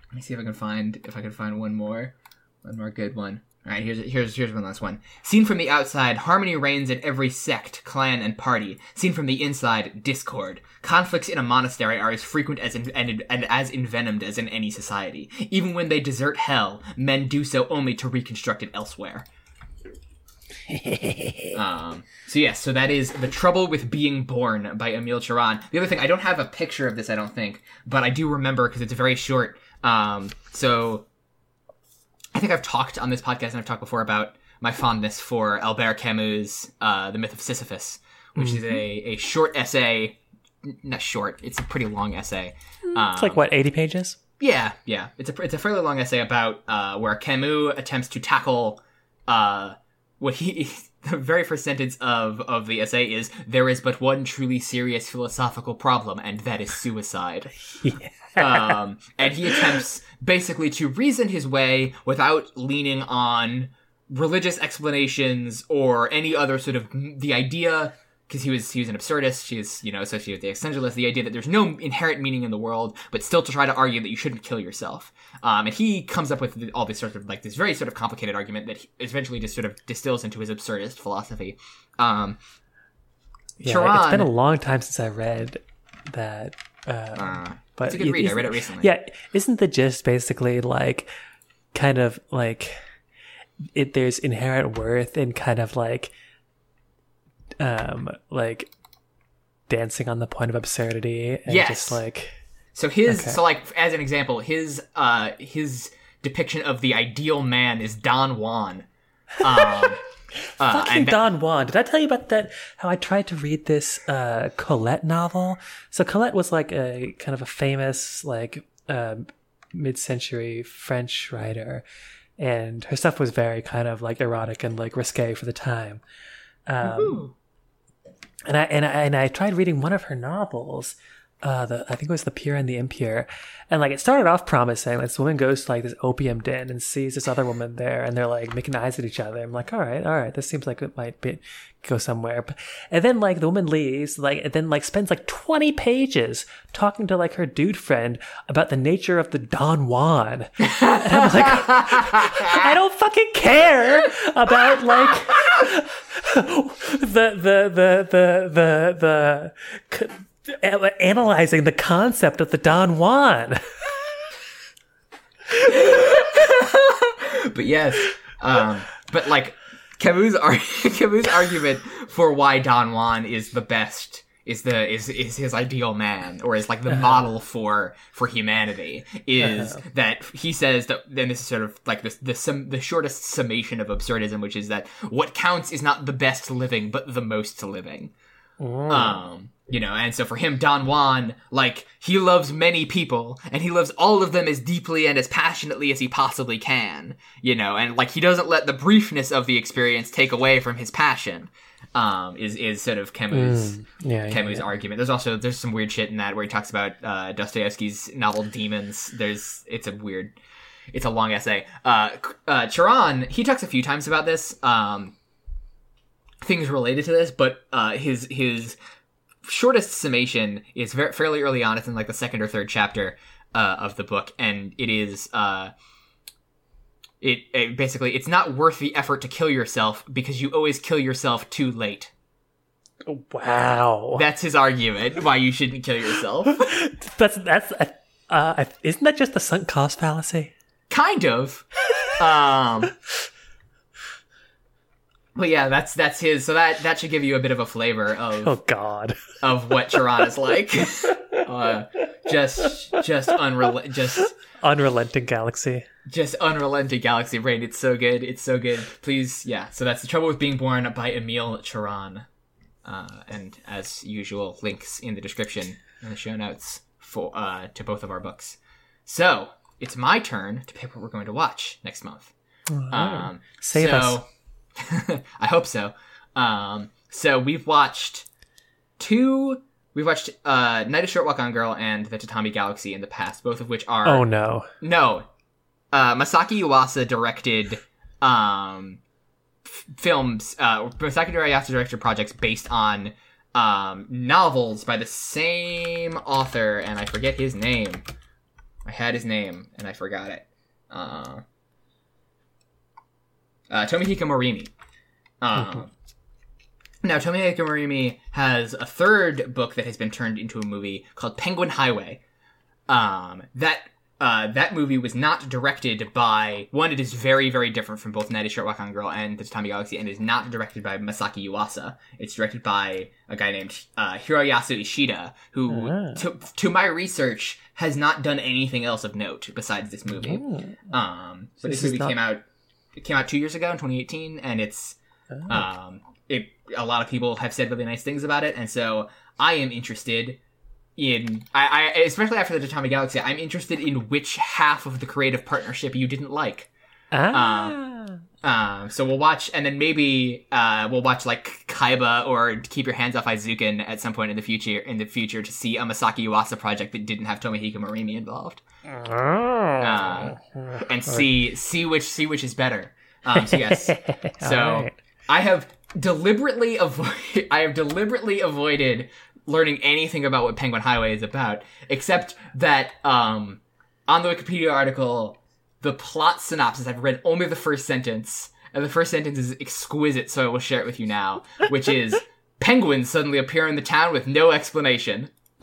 let me see if i can find if i can find one more. One more good one. All right here's here's here's one last one. Seen from the outside harmony reigns in every sect clan and party. Seen from the inside discord. Conflicts in a monastery are as frequent as in, and, and as envenomed as in any society. Even when they desert hell men do so only to reconstruct it elsewhere um, so yes, so that is The Trouble with Being Born by Emil Cioran. The other thing, I don't have a picture of this, I don't think, but I do remember because it's very short. Um, so I think I've talked on this podcast and I've talked before about my fondness for Albert Camus' uh, The Myth of Sisyphus, which is a, a short essay not short. It's a pretty long essay. It's like what, 80 pages? Yeah, yeah. It's a it's a fairly long essay about uh, where Camus attempts to tackle uh, what he. The very first sentence of of the essay is there is but one truly serious philosophical problem, and that is suicide. um, and he attempts basically to reason his way without leaning on religious explanations or any other sort of the idea because he was he was an absurdist. He's you know associated with the existentialist. The idea that there's no inherent meaning in the world, but still to try to argue that you shouldn't kill yourself. Um, and he comes up with all this sort of like this very sort of complicated argument that he eventually just sort of distills into his absurdist philosophy. Um, Yeah, Cioran- it's been a long time since I read that. Uh, uh, but it's a good read. I read it recently. Yeah, isn't the gist basically like kind of like it? There's inherent worth in kind of like, um, like dancing on the point of absurdity and Yes. just like So his Okay. so like as an example, his uh his depiction of the ideal man is Don Juan. Um, uh, Fucking and that- Don Juan. Did I tell you about that? How I tried to read this uh, Colette novel. So Colette was like a kind of a famous like uh, mid-century French writer, and her stuff was very kind of like erotic and like risque for the time. Um, and I and I and I tried reading one of her novels. Uh, the I think it was the Pure and the Impure, and like it started off promising. This woman goes to like this opium den and sees this other woman there, and they're like making eyes at each other. I'm like, all right, all right, this seems like it might be go somewhere. But, and then like the woman leaves, like and then like spends like 20 pages talking to like her dude friend about the nature of the Don Juan. And I'm like, I don't fucking care about like the the the the the the analyzing the concept of the Don Juan. but yes, um, but like Camus' ar- Camus' argument for why Don Juan is the best is the is is his ideal man or is like the model for for humanity is that he says that then this is sort of like this the sum, the shortest summation of absurdism which is that what counts is not the best living but the most living. Um you know and so for him don juan like he loves many people and he loves all of them as deeply and as passionately as he possibly can you know and like he doesn't let the briefness of the experience take away from his passion um is is sort of camus Yeah, yeah, Camus' yeah. argument. There's also there's some weird shit in that where he talks about uh, Dostoevsky's novel Demons. There's it's a weird, it's a long essay. Uh, uh, Cioran he talks a few times about this. Um, things related to this, but uh, his his shortest summation is very, fairly early on. It's in like the second or third chapter uh, of the book, and it is. Uh, it, it basically it's not worth the effort to kill yourself because you always kill yourself too late. Wow, That's his argument why you shouldn't kill yourself. that's that's uh, uh, isn't that just the sunk cost fallacy? kind of. Um But yeah, that's that's his. So that that should give you a bit of a flavor of Oh God, of what Cioran is like. uh, just just unrel just unrelenting galaxy. just unrelenting galaxy brain. It's so good. It's so good. Please, yeah. So that's the trouble with being born by Emil Cioran. Uh, and as usual, links in the description and the show notes for uh, to both of our books. So it's my turn to pick what we're going to watch next month. Um, Save so, us. I hope so. Um, so we've watched two. We've watched uh, Night of Short Walk on Girl and The Tatami Galaxy in the past, both of which are Oh no. no. Uh, Masaki Yuasa directed um, f- films. Uh, Masaki Yuasa directed projects based on um, novels by the same author, and I forget his name. I had his name and I forgot it. Uh, uh, Tomihiko Morimi. Um, now, Tomihiko Morimi has a third book that has been turned into a movie called Penguin Highway. Um, that uh, that movie was not directed by one. It is very, very different from both Night of Short Walk on Girl and The Tatami Galaxy, and is not directed by Masaki Yuasa. It's directed by a guy named uh, Hiroyasu Ishida, who, Ah. to, to my research, has not done anything else of note besides this movie. Um, so this, this movie not- came out. It came out two years ago in 2018, and it's um, it. A lot of people have said really nice things about it, and so I am interested in I, I especially after the Tatami Galaxy, I'm interested in which half of the creative partnership you didn't like. Ah. Um, so we'll watch, and then maybe uh, we'll watch like Kaiba or Keep Your Hands Off Eizouken at some point in the future. In the future, to see a Masaki Yuasa project that didn't have Tomihiko Morimi involved, uh, and see see which see which is better. Um, so yes, so Alright. I have deliberately avoid I have deliberately avoided learning anything about what Penguin Highway is about, except that um, on the Wikipedia article, the plot synopsis, I've read only the first sentence, and the first sentence is exquisite, so I will share it with you now, which is penguins suddenly appear in the town with no explanation.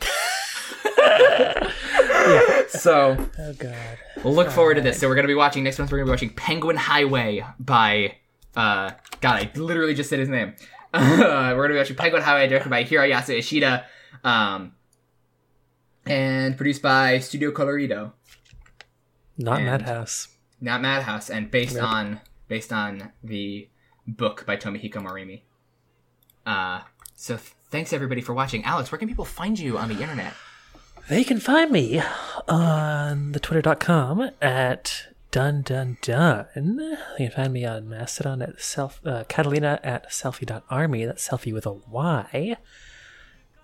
So Oh god. we'll look forward to this. So we're gonna be watching next month. We're gonna be watching Penguin Highway by uh God, I literally just said his name. we're gonna be watching Penguin Highway, directed by Hiroyasu Ishida, um, and produced by Studio Colorido, Not And- Madhouse. not Madhouse, and based Yep. on based on the book by Tomihiko Morimi. Uh, so thanks everybody for watching. Alex, where can people find you on the internet? They can find me on the twitter.com at dun dun dun. you can find me on Mastodon at self uh, Catalina at selfie.army. That's selfie with a Y.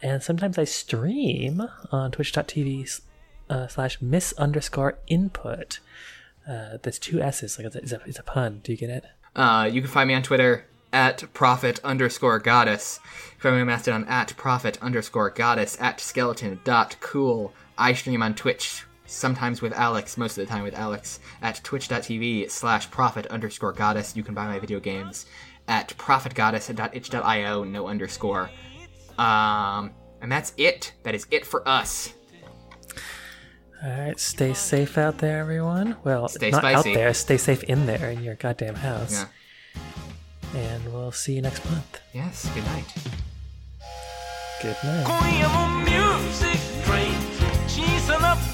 And sometimes I stream on twitch.tv uh, slash miss underscore input. Uh, there's two S's, like it's a, it's, a, pun. Do you get it? Uh, you can find me on Twitter at prophet underscore goddess. Find me on Mastodon at prophet underscore goddess at skeleton dot cool. I stream on Twitch, sometimes with Alex, most of the time with Alex, at twitch.tv slash prophet underscore goddess. You can buy my video games at prophetgoddess.itch.io, no underscore. Um, and that's it. That is it for us. All right, stay safe out there, everyone. Well, Stay not spicy. out there. Stay safe in there in your goddamn house. Yeah. And we'll see you next month. Yes, good night. Good night listen up.